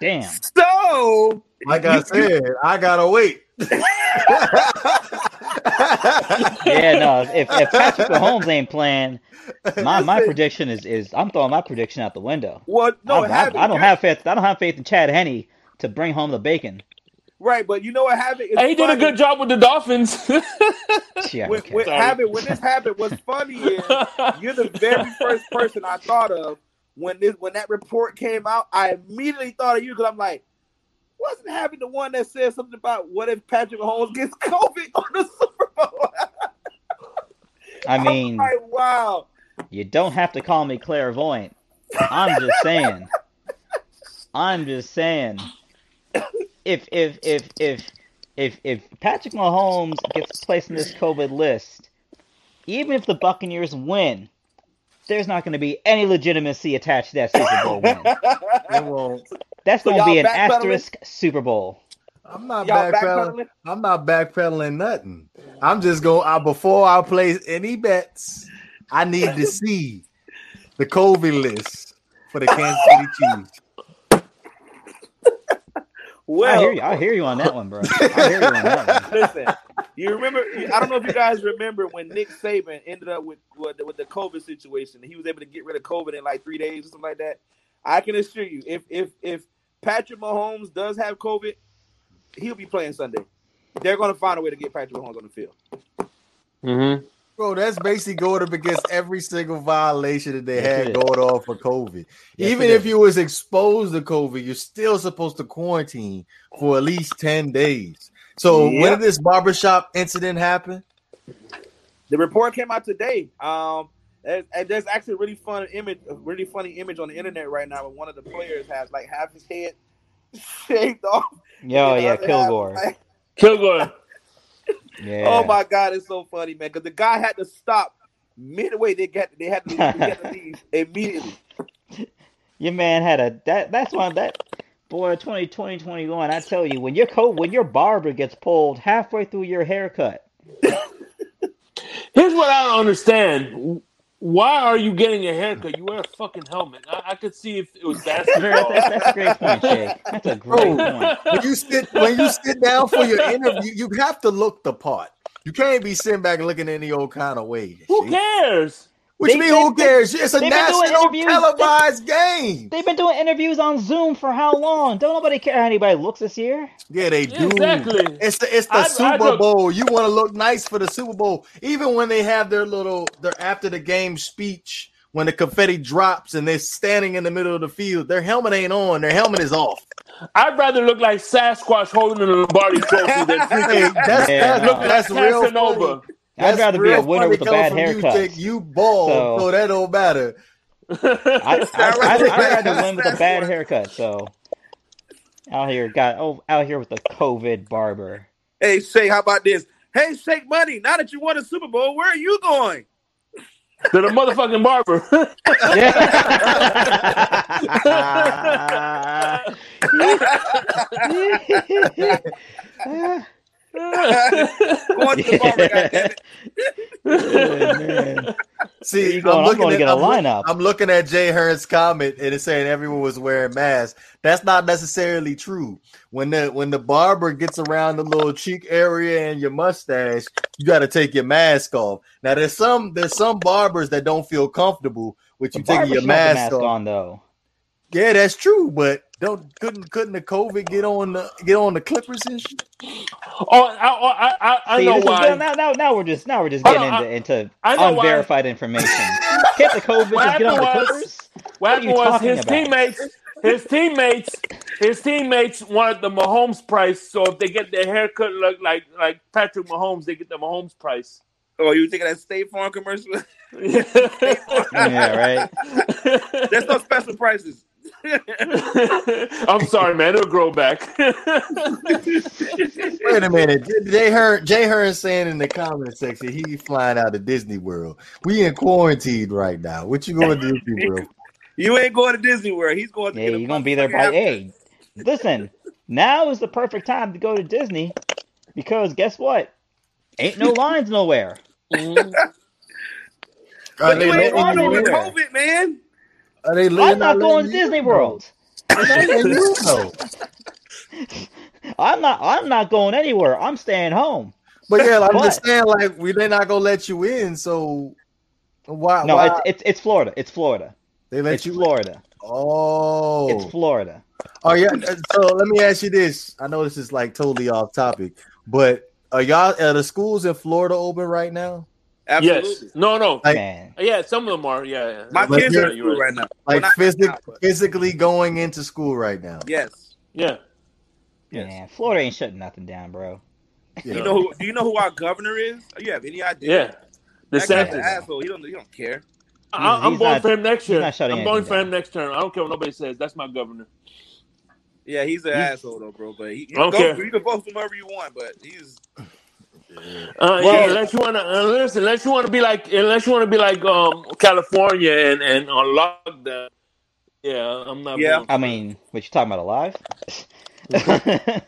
Damn. So Like I said, I gotta wait. Yeah, no. If, if Patrick Mahomes ain't playing, my my prediction is is I'm throwing my prediction out the window. well, no, I, I, I don't have faith. I don't have faith in Chad Henne to bring home the bacon. Right, but you know what happened? It's Hey, he did a good job with the Dolphins. Yeah, When, okay. when, Sorry. happened, when this happened, what's funny is you're the very first person I thought of when this when that report came out. I immediately thought of you because I'm like, wasn't having the one that said something about what if Patrick Mahomes gets COVID on the Super Bowl? I I'm mean, like, wow. you don't have to call me clairvoyant. I'm just saying. I'm just saying. If if if if if if Patrick Mahomes gets placed in this COVID list, even if the Buccaneers win, there's not going to be any legitimacy attached to that Super Bowl win. It won't. That's So going to be an asterisk Super Bowl. I'm not Y'all backpedaling. backpedaling? I'm not backpedaling nothing. I'm just going. I before I place any bets, I need to see the COVID list for the Kansas City Chiefs. Well, I hear you. I hear you on that one, bro. I hear you on that one. listen, you remember? I don't know if you guys remember when Nick Saban ended up with with the, with the COVID situation. He was able to get rid of COVID in like three days or something like that. I can assure you, if if if Patrick Mahomes does have COVID, he'll be playing Sunday. They're going to find a way to get Patrick Mahomes on the field. mm-hmm. Bro, that's basically going up against every single violation that they had going on for COVID. Yes, Even if you was exposed to COVID, you're still supposed to quarantine for at least 10 days. So when Yep. did this barbershop incident happen? The report came out today. Um, and, and there's actually a really fun image, a really funny image on the internet right now. Where one of the players has like half his head shaved off. Yo, and yeah, other half, Kilgore. like- Kilgore. Oh yeah. Oh my god, it's so funny, man. Because the guy had to stop midway. They got they had to, leave, they had to leave immediately. Your man had a that. That's why that boy. 2020, 21. I tell you, when your coat, when your barber gets pulled halfway through your haircut, Here's what I don't understand. Why are you getting a haircut? You wear a fucking helmet. I, I could see if it was that's, basketball. that's, that's a great point, Shay. That's a great Bro. point. When you sit when you sit down for your interview, you have to look the part. You can't be sitting back looking any old kind of way. Who G. cares? What you They- mean? Who they- cares? It's a they've been doing national interviews. televised game. They've been doing interviews on Zoom for how long? Don't nobody care how anybody looks this year. Yeah, they do. Exactly. It's the it's the I- I Super took- Bowl. You want to look nice for the Super Bowl, even when they have their little their after the game speech when the confetti drops and they're standing in the middle of the field. Their helmet ain't on. Their helmet is off. I'd rather look like Sasquatch holding a Lombardi trophy than Hey, freaking that's Yeah, that's, no. that's real Casanova. Funny. I'd rather be a winner with a bad from you, haircut. You bald, so, So- that don't matter. I, I, I'd, I'd rather win with a bad haircut. So out here, got oh, out here with the COVID barber. Hey Shay, how about this? Hey Shake Money, now that you won a Super Bowl, where are you going? to the motherfucking barber. Yeah. Going to the barber, goddamn it. Man. See, going? I'm looking going to at, get a I'm lineup. I'm looking at Jay Hearn's comment and it's saying everyone was wearing masks. That's not necessarily true. When the when the barber gets around the little cheek area and your mustache, you got to take your mask off. Now there's some there's some barbers that don't feel comfortable with The you taking your should have the mask, mask off. on though. Yeah, that's true, but don't couldn't couldn't the COVID get on the get on the Clippers and shit? Oh, I, oh, I, I, I See, know this is- why. now, now, now we're just now we're just getting on, into, into I know why. unverified information. Can't the COVID What just get on the Clippers? What What are you was talking his about? teammates, his teammates, his teammates wanted the Mahomes price. So if they get their haircut look like like Patrick Mahomes, they get the Mahomes price. Oh, you thinking that State Farm commercial? Yeah, right. There's no special prices. I'm sorry, man. It'll grow back. Wait a minute. Jay Hearn Jay Hearn saying in the comment section he flying out of Disney World. We in quarantine right now. What you going to Disney World? You ain't going to Disney World. He's going to Yeah, get you're gonna be there by motherfucking hey. Listen, now is the perfect time to go to Disney because guess what? Ain't no lines nowhere. Are But they you ain't letting going you over in? COVID, man. Are they I'm not going to Disney? World. They're not letting you know. I'm not. I'm not going anywhere. I'm staying home. But yeah, I'm just saying, like, we they're not gonna let you in. So why? No, why it's it's it's Florida. It's Florida. they let It's you? Florida. Oh, It's Florida. oh yeah. Uh, so let me ask you this. I know this is like totally off topic, but are y'all are the schools in Florida open right now? Absolutely. yes. No, no. Like- Man, Yeah, some of them are. Yeah. yeah. My But kids you're- are in school right now. Like Well, physic- now, but physically going into school right now. Yes. Yeah. Yes. man, Florida ain't shutting nothing down, bro. Yeah. You know who? Do you know who our governor is? Oh, you have any idea? Yeah. That guy's an asshole. He don't. He don't care. I, I'm He's going not- for him next he's year. I'm going anything for him next term. I don't care what nobody says. That's my governor. Yeah, he's an He's- asshole though, bro. But he, you, I don't can care. go, you can vote for whoever you want, but he's Uh, Well- yeah, unless you want to uh, listen, unless you want to be like, unless you want to be like um California and and on lockdown. Yeah, I'm not. Yeah. I mean, what you talking about alive?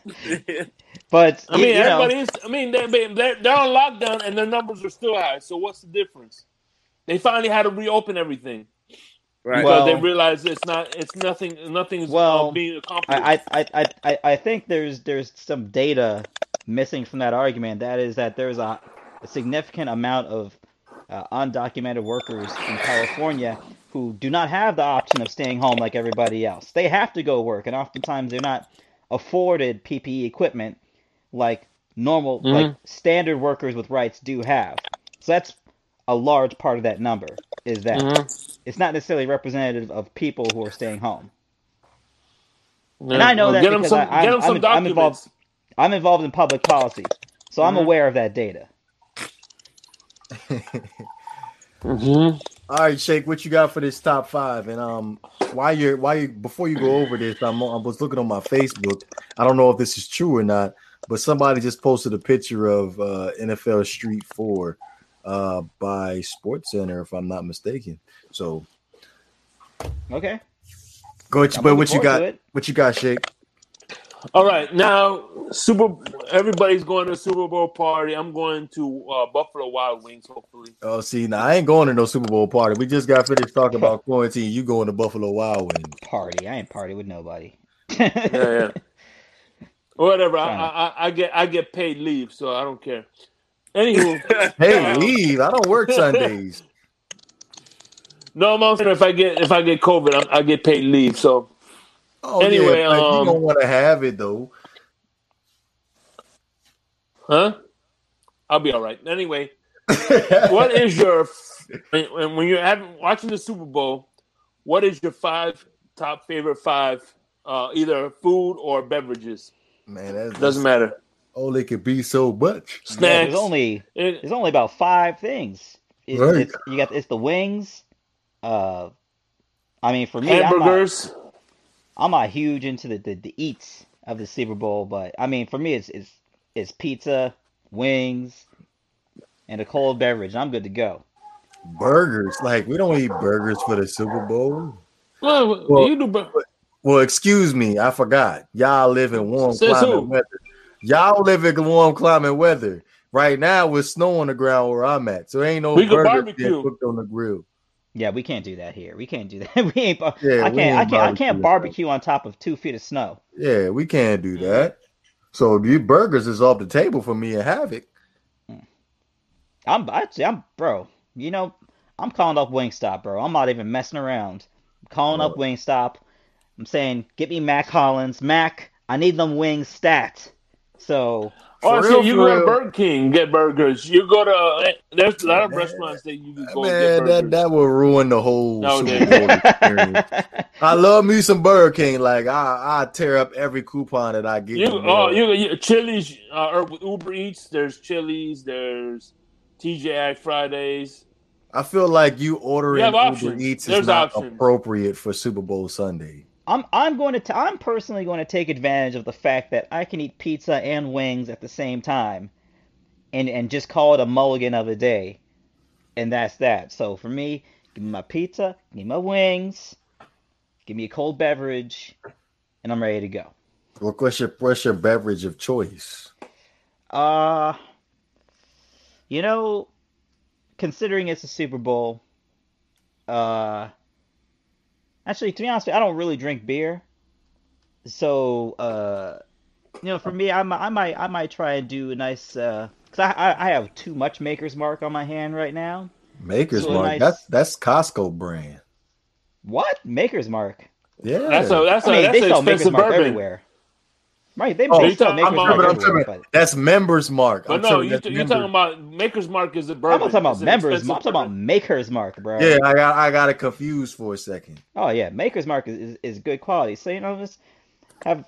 but I mean, you know, everybody's. I mean, they, they, they're, they're on lockdown and their numbers are still high. So what's the difference? They finally had to reopen everything right. because Well- they realize it's not. It's nothing. Nothing's Well, uh, being accomplished. I, I, I, I, I think there's there's some data missing from that argument. That is that there's a, a significant amount of uh, undocumented workers in California who do not have the option of staying home like everybody else. They have to go work, and oftentimes they're not afforded PPE equipment like normal, like standard workers with rights do have. So that's a large part of that number. Is that Mhm. it's not necessarily representative of people who are staying home. Yeah. And I know Well, that get them because some. I- I'm- get them some I'm- I'm involved-. I'm involved in public policy, so I'm Mhm. aware of that data. Mhm. All right, Shake, what you got for this top five? And um, why you're why you before you go over this, I'm I was looking on my Facebook. I don't know if this is true or not, but somebody just posted a picture of uh, NFL Street Four uh, by Sports Center, if I'm not mistaken. So Okay. go, ahead, but what you got? What you got, Shake? All right, now Super. Everybody's going to a Super Bowl party. I'm going to uh, Buffalo Wild Wings. Hopefully, Oh, see, now I ain't going to no Super Bowl party. We just got finished talking about quarantine. You going to Buffalo Wild Wings? Party. I ain't party with nobody. yeah, yeah. Whatever. I, I, I- I get I get paid leave, so I don't care. Anywho, Hey, Um, leave! I don't work Sundays. no, I'm saying if I get if I get COVID, I'm, I get paid leave. So Oh, Anyway, yeah, but um, you don't want to have it though. Huh? I'll be all right. Anyway, what is your when when you're having watching the Super Bowl? What is your five top favorite five, uh, either food or beverages? Man, that Doesn't matter. Oh, they could be so much. Yeah, Snacks. there's only It- there's only about five things. It's, Right. it's, you got it's the wings. Uh, I mean, for me, I'm not, hamburgers. I'm not huge into the, the, the eats of the Super Bowl, but I mean, for me, it's it's it's pizza, wings, and a cold beverage. I'm good to go. Burgers, like we don't eat burgers for the Super Bowl. Well, Well- you do. bur- Well, excuse me, I forgot. Y'all live in warm Says climate who? weather. Y'all live in warm climate weather. Right now, with snow on the ground where I'm at, so ain't no We could burgers barbecue. cooked on the grill. Yeah, we can't do that here. We can't do that. We ain't. bar- Yeah, I can't. ain't I can't. I can't barbecue on top of two feet of snow. Yeah, we can't do that. So you burgers is off the table for me and Havoc. Mm. I'm actually. I'm bro. You know, I'm calling up Wingstop, bro. I'm not even messing around. I'm calling up. Wingstop. I'm saying, get me Mack Hollins. Mac, I need them wings stat. So For see, real, you for go to. Burger King get burgers. You go to eh, there's a lot of restaurants that you can go and get Man, that, that will ruin the whole No, Super Bowl experience. I love me some Burger King. Like I, I tear up every coupon that I get. You, in the oh, mail. you, you Chili's uh, or with Uber Eats. There's Chili's. There's TGI Fridays. I feel like you ordering You Uber. Eats is There's not options. appropriate for Super Bowl Sunday. I'm I'm going to t- I'm personally going to take advantage of the fact that I can eat pizza and wings at the same time, and and just call it a mulligan of a day, and that's that. So for me, give me my pizza, give me my wings, give me a cold beverage, and I'm ready to go. What- What's your what's your beverage of choice? Uh, you know, considering it's a Super Bowl, uh, actually, to be honest, with you, I don't really drink beer. So, uh, you know, for me, I might, I might, I might try and do a nice, uh, cause I, I, I have too much Maker's Mark on my hand right now. Maker's So Mark. nice- That's that's Costco brand. What Maker's Mark? Yeah, That's a that's I a mean, that's they an sell Maker's expensive Mark bourbon. everywhere. Right? They, Oh, they you sell talking- Maker's Mark I'm- but I'm everywhere. that's Members Mark. But I'm no, you that's you're members. talking about Maker's Mark is a I'm bourbon. not talking about It's members. expensive I'm talking about. Maker's Mark, bro. Yeah, I got I got it confused for a second. Oh yeah, Maker's Mark is, is, is good quality. So you know, just have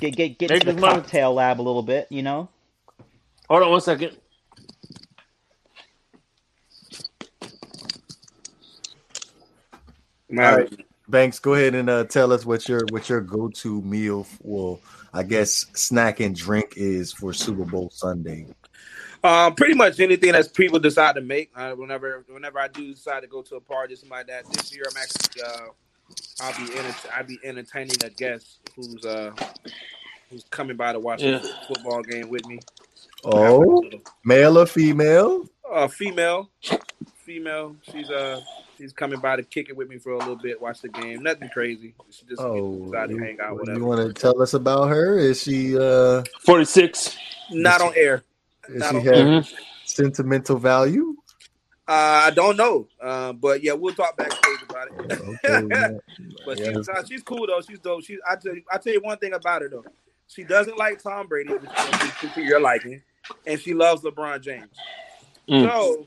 get get get into the Maker's Mark- cocktail lab a little bit. You know, Hold on one second. All right, Banks, go ahead and uh, tell us what your what your go to meal, well, I guess snack and drink is for Super Bowl Sunday. Um, pretty much anything that people decide to make. Uh, whenever, whenever I do decide to go to a party, something like that. This year, I'm actually, uh, I'll be enter- I'll be entertaining a guest who's uh, who's coming by to watch Yeah. a football game with me. Oh, male or female? uh, female, female. She's uh, she's coming by to kick it with me for a little bit, watch the game. Nothing crazy. She just Oh, decided to hang out, you, want to tell us about her? Is she uh, Forty six. Not on air. is Not she on- have Mhm. sentimental value? Uh, I don't know, uh, but yeah, we'll talk backstage about it. Okay. But Yeah. she's uh, she's cool though. She's dope. She's I tell you I tell you one thing about her though. She doesn't like Tom Brady, which is to your liking, and she loves LeBron James. Mm. So,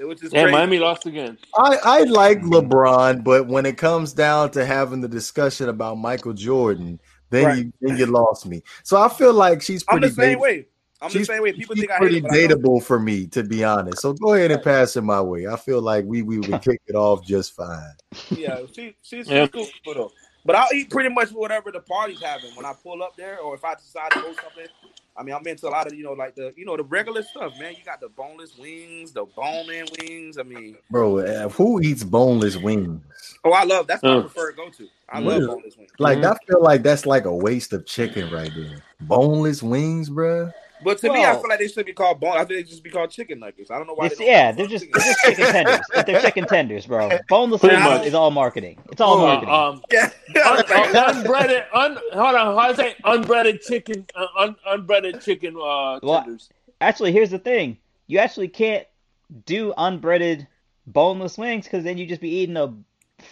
which is Yeah, crazy. Miami lost again. I, I like LeBron, but when it comes down to having the discussion about Michael Jordan, then Right. you then you lost me. So I feel like she's I'm pretty the same date- way. I'm the same way. People she's think I hate pretty her, but I dateable for me, to be honest. So go ahead and pass it my way. I feel like we we would kick it off just fine. Yeah, she, she's, she's Yeah. cool though. But I'll eat pretty much whatever the party's having when I pull up there, or if I decide to go something. I mean, I'm into a lot of you know, like the you know the regular stuff, man. You got the boneless wings, the bone-in wings. I mean, Bro, uh, who eats boneless wings? oh, I love that's my Uh. preferred go-to. I What love boneless wings. Like Mhm. I feel like that's like a waste of chicken right there. Boneless wings, bruh. But to me, I feel like they should be called bone. I think they just be called chicken nuggets. I don't know why. They don't yeah, they're just chicken they're just chicken tenders. They're chicken tenders, bro. Boneless much. is all marketing. It's all marketing. Uh, um, Yeah. un, un, unbreaded, un, hold on, how I say unbreaded chicken, uh, un, unbreaded chicken uh, Well, tenders. actually, here's the thing: you actually can't do unbreaded boneless wings because then you just be eating a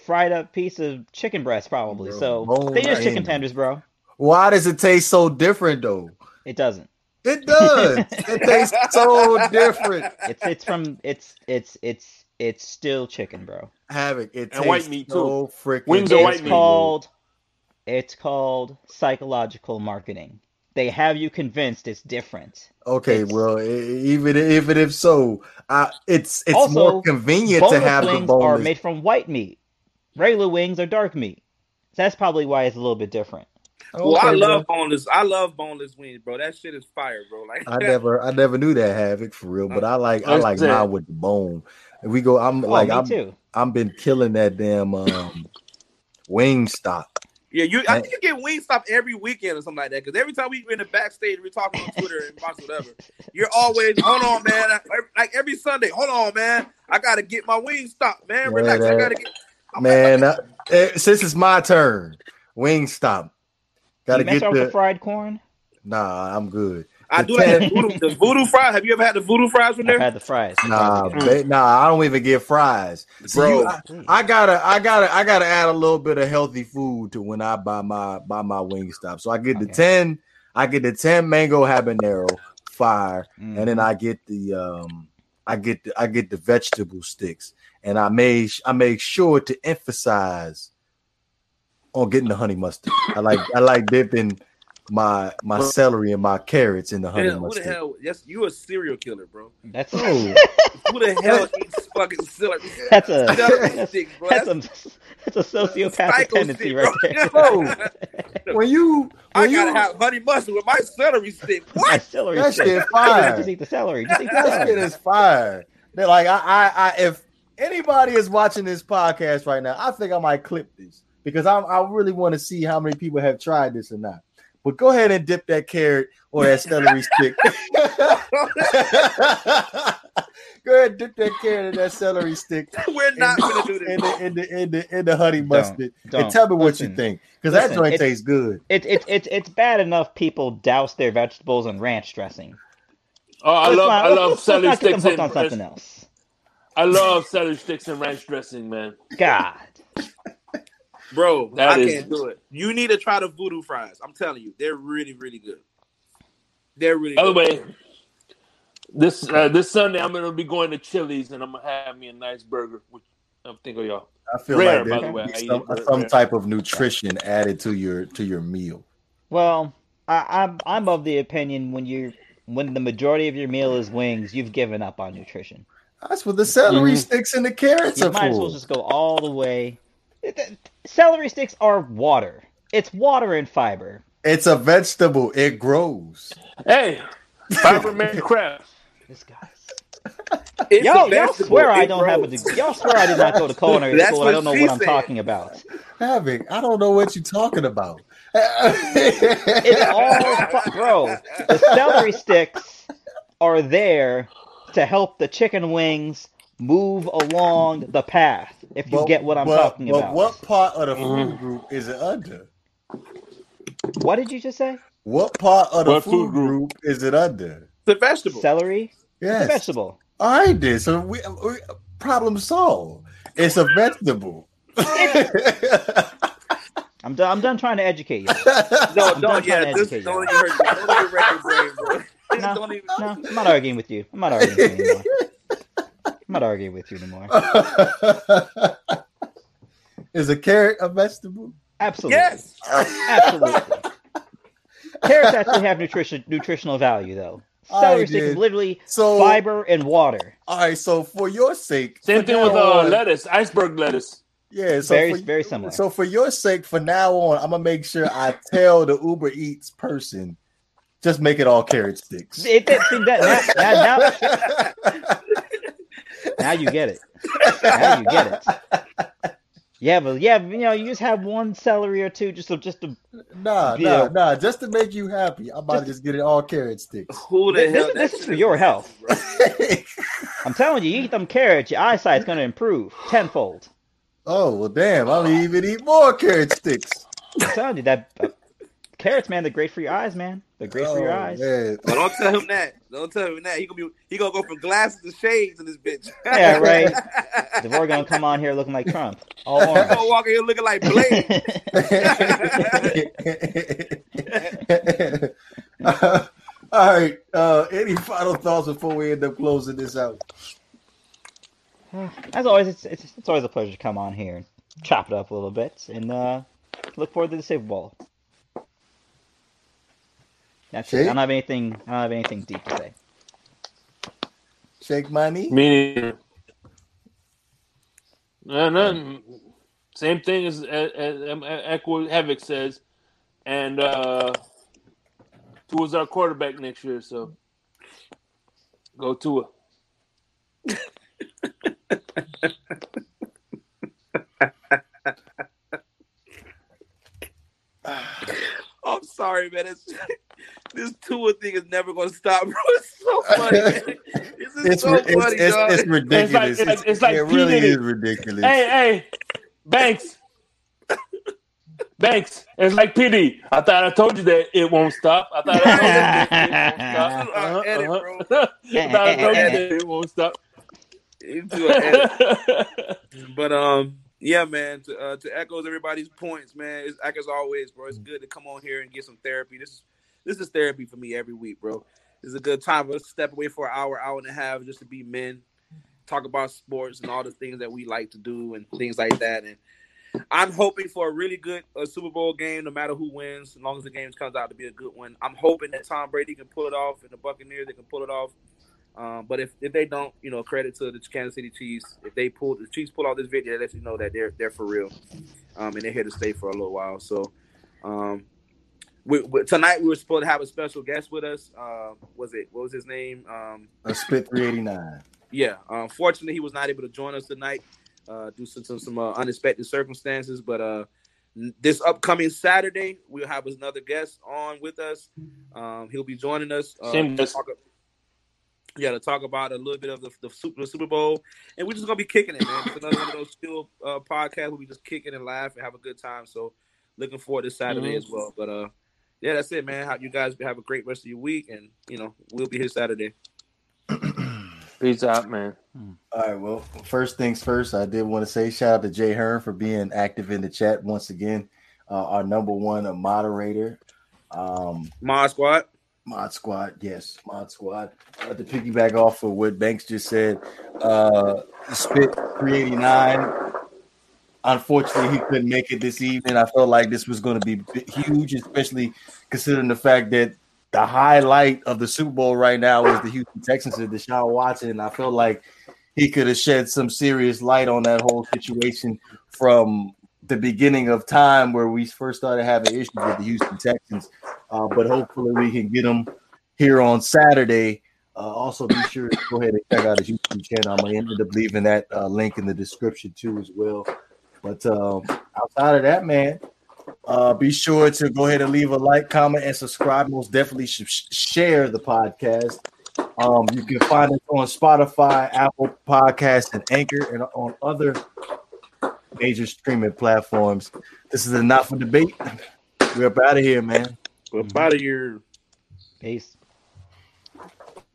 fried up piece of chicken breast, probably. Bro, so bone they just chicken tenders, bro. Why does it taste so different though? It doesn't. It does. it tastes so different. It's it's from it's it's it's it's still chicken, bro. Havoc. It And white meat, so freaking. Wings are white It's meat. called it's called psychological marketing. They have you convinced it's different. Okay, It's- well, even even if so, uh, it's it's Also, more convenient to boneless have the wings are made from white meat. Regular wings are dark meat. So that's probably why it's a little bit different. Well, I Okay, bro. love boneless. I love boneless wings, bro. That shit is fire, bro. Like I never I never knew that havoc for real, but I like I like it. mine with the bone. And we go. I'm Oh, like I'm too. I'm been killing that damn um wing stop. Yeah, you. I think you get Wingstop every weekend or something like that. Because every time we in the backstage, we're talking on Twitter and watch whatever. You're always, hold on, man. Like every Sunday, hold on, man. I gotta get my Wingstop, man. Relax. I gotta get. I'm man, uh, since it's my turn, Wingstop. Gotta get the fried corn. Nah, I'm good. I do that. Voodoo, the voodoo fries. Have you ever had the voodoo fries from there? I've had the fries. Nah, nah, I don't even get fries, bro. See, I, I, gotta, I gotta, I gotta add a little bit of healthy food to when I buy my buy my Wingstop. So I get the ten, I get the ten mango habanero fire, mm-hmm. and then I get the um, I get the I get the vegetable sticks, and I made I make sure to emphasize on getting the honey mustard. I like I like dipping my my well, celery and my carrots in the honey hell, mustard. Who the hell? Yes, you a serial killer, bro. That's oh. who the hell eats fucking celery? That's a that's, stick, that's, that's, a that's a sociopathic tendency right there. Bro, when you when I gotta have honey mustard with my celery stick. What? My celery that stick. shit fire. Just eat the celery. Just eat the that celery. shit is fire. They're like I, I I if anybody is watching this podcast right now, I think I might clip this because I I really want to see how many people have tried this or not. But go ahead and dip that carrot or that celery stick. go ahead, dip that carrot and that celery stick. We're not going to do this in the, in the in the in the honey mustard. Don't, don't. And tell me what Listen. you think, because that joint tastes good. It's it's it's it's bad enough people douse their vegetables in ranch dressing. Oh, I love not, I love let's, celery let's sticks and on something else. I love celery sticks and ranch dressing, man. God. Bro, that I is... can't do it. You need to try the voodoo fries. I'm telling you, they're really, really good. They're really. By the way, this uh, this Sunday I'm gonna be going to Chili's and I'm gonna have me a nice burger. Which I'm thinking y'all. I feel rare, like by the way. some, some type of nutrition added to your to your meal. Well, I, I'm I'm of the opinion when you when the majority of your meal is wings, you've given up on nutrition. That's what the celery mm-hmm. sticks and the carrots you are might as well just go all the way celery sticks are water. It's water and fiber. It's a vegetable. It grows. Hey, fiber man crap. This guy's. It's y'all, y'all swear it I don't grows. have a. degree. Y'all swear I did not go to culinary school. I don't know what I'm talking about. Having, I don't know what you're talking about. it's all, bro. The celery sticks are there to help the chicken wings move along the path. If you but, get what I'm but, talking but about. what part of the food mm-hmm. group is it under? What did you just say? What part of the what food, group is it under? The vegetable. Celery. Yes. It's a vegetable. All right, then. So we, we problem solved. It's a vegetable. I'm done. I'm done trying to educate you. No, I'm don't. Yeah, this, don't, even, don't even wreck your brain, bro. No, even... no, I'm not arguing with you. I'm not arguing with you anymore. I'm not arguing with you anymore. Is a carrot a vegetable? Absolutely. Yes. Absolutely. Carrots actually have nutrition nutritional value though. Celery right, stick is literally so, fiber and water. All right, so for your sake, same thing with uh, lettuce, iceberg lettuce. Yeah, so very for, very similar. So for your sake, for now on, I'm gonna make sure I tell the Uber Eats person just make it all carrot sticks. It, it, that, now, now, now you get it. Now you get it. Yeah, but yeah, you know, you just have one celery or two, just to just to. Nah, nah, know. nah, just to make you happy. I'm about just, to just get it all carrot sticks. Who the this, hell? This, this is for your health. I'm telling you, you eat them carrots, your eyesight's gonna improve tenfold. Oh well, damn! I'm gonna even eat more carrot sticks. I'm telling you that carrots, man, they're great for your eyes, man. They're great oh, for your eyes. Man. Well, don't tell him that. Don't tell him that. He gonna be he gonna go from glasses to shades in this bitch. yeah, right. DeVore gonna come on here looking like Trump. All orange. Gonna walk in here looking like Blade. uh, all right. Uh, any final thoughts before we end up closing this out? As always, it's, it's it's always a pleasure to come on here and chop it up a little bit and uh, look forward to the Super Bowl. That's it. I don't have anything. I don't have anything deep to say. Shake money. Meaning, no, no, same thing as, as, as Echo Havoc says, and uh, Tua's our quarterback next year, so go Tua. I'm sorry, man. It's, this Tua thing is never gonna stop, bro. It's so funny. Man. This is It's, so it's, funny, it's, dog. it's ridiculous. It's like- it's like it really P. is ridiculous. Hey, hey, Banks. Banks, it's like PD. I thought I told you that it won't stop. I thought I told you that it won't stop. Edit, bro. I thought I told you that it won't stop. You do an edit. But um, yeah, man. To uh, to echo everybody's points, man. It's like as always, bro. It's good to come on here and get some therapy. This is this is therapy for me every week, bro. Is a good time to step away for an hour, hour and a half, just to be men, talk about sports and all the things that we like to do and things like that. And I'm hoping for a really good uh, Super Bowl game, no matter who wins, as long as the game comes out to be a good one. I'm hoping that Tom Brady can pull it off and the Buccaneers they can pull it off. Um, but if, if they don't, you know, credit to the Kansas City Chiefs. If they pull the Chiefs pull off this video, that lets you know that they're they're for real, um, and they're here to stay for a little while. So, um, we, we- tonight we were supposed to have a special guest with us. Uh, was it what was his name? Um, A spit 389. yeah. Unfortunately, he was not able to join us tonight uh, due to some some uh, unexpected circumstances. But uh, this upcoming Saturday, we'll have another guest on with us. Um, he'll be joining us. Uh, Same to talk, yeah, to talk about a little bit of the, the, Super, the Super Bowl, and we're just gonna be kicking it, man. It's another one of those chill uh, podcasts where we just kick it and laugh and have a good time. So, looking forward to Saturday Mhm. as well. But uh, yeah, that's it, man. You guys have a great rest of your week, and you know we'll be here Saturday. Peace out, man. All right. Well, first things first, I did want to say shout out to Jay Hearn for being active in the chat once again. Uh, our number one uh, moderator, um, Mod Squad. Mod Squad. Yes, Mod Squad. Uh, to piggyback off of what Banks just said, uh, Spit 389. Unfortunately, he couldn't make it this evening. I felt like this was going to be huge, especially considering the fact that the highlight of the Super Bowl right now is the Houston Texans and Deshaun Watson. I felt like he could have shed some serious light on that whole situation from the beginning of time where we first started having issues with the Houston Texans. Uh, but hopefully we can get him here on Saturday. Uh, also, be sure to go ahead and check out his YouTube channel. I'm gonna end up leaving that uh, link in the description too as well. But um, outside of that, man, uh, be sure to go ahead and leave a like, comment, and subscribe. Most definitely should sh- share the podcast. Um, you can find us on Spotify, Apple Podcasts, and Anchor, and on other major streaming platforms. This is a not for debate. We're up out of here, man. We're out of here. Peace.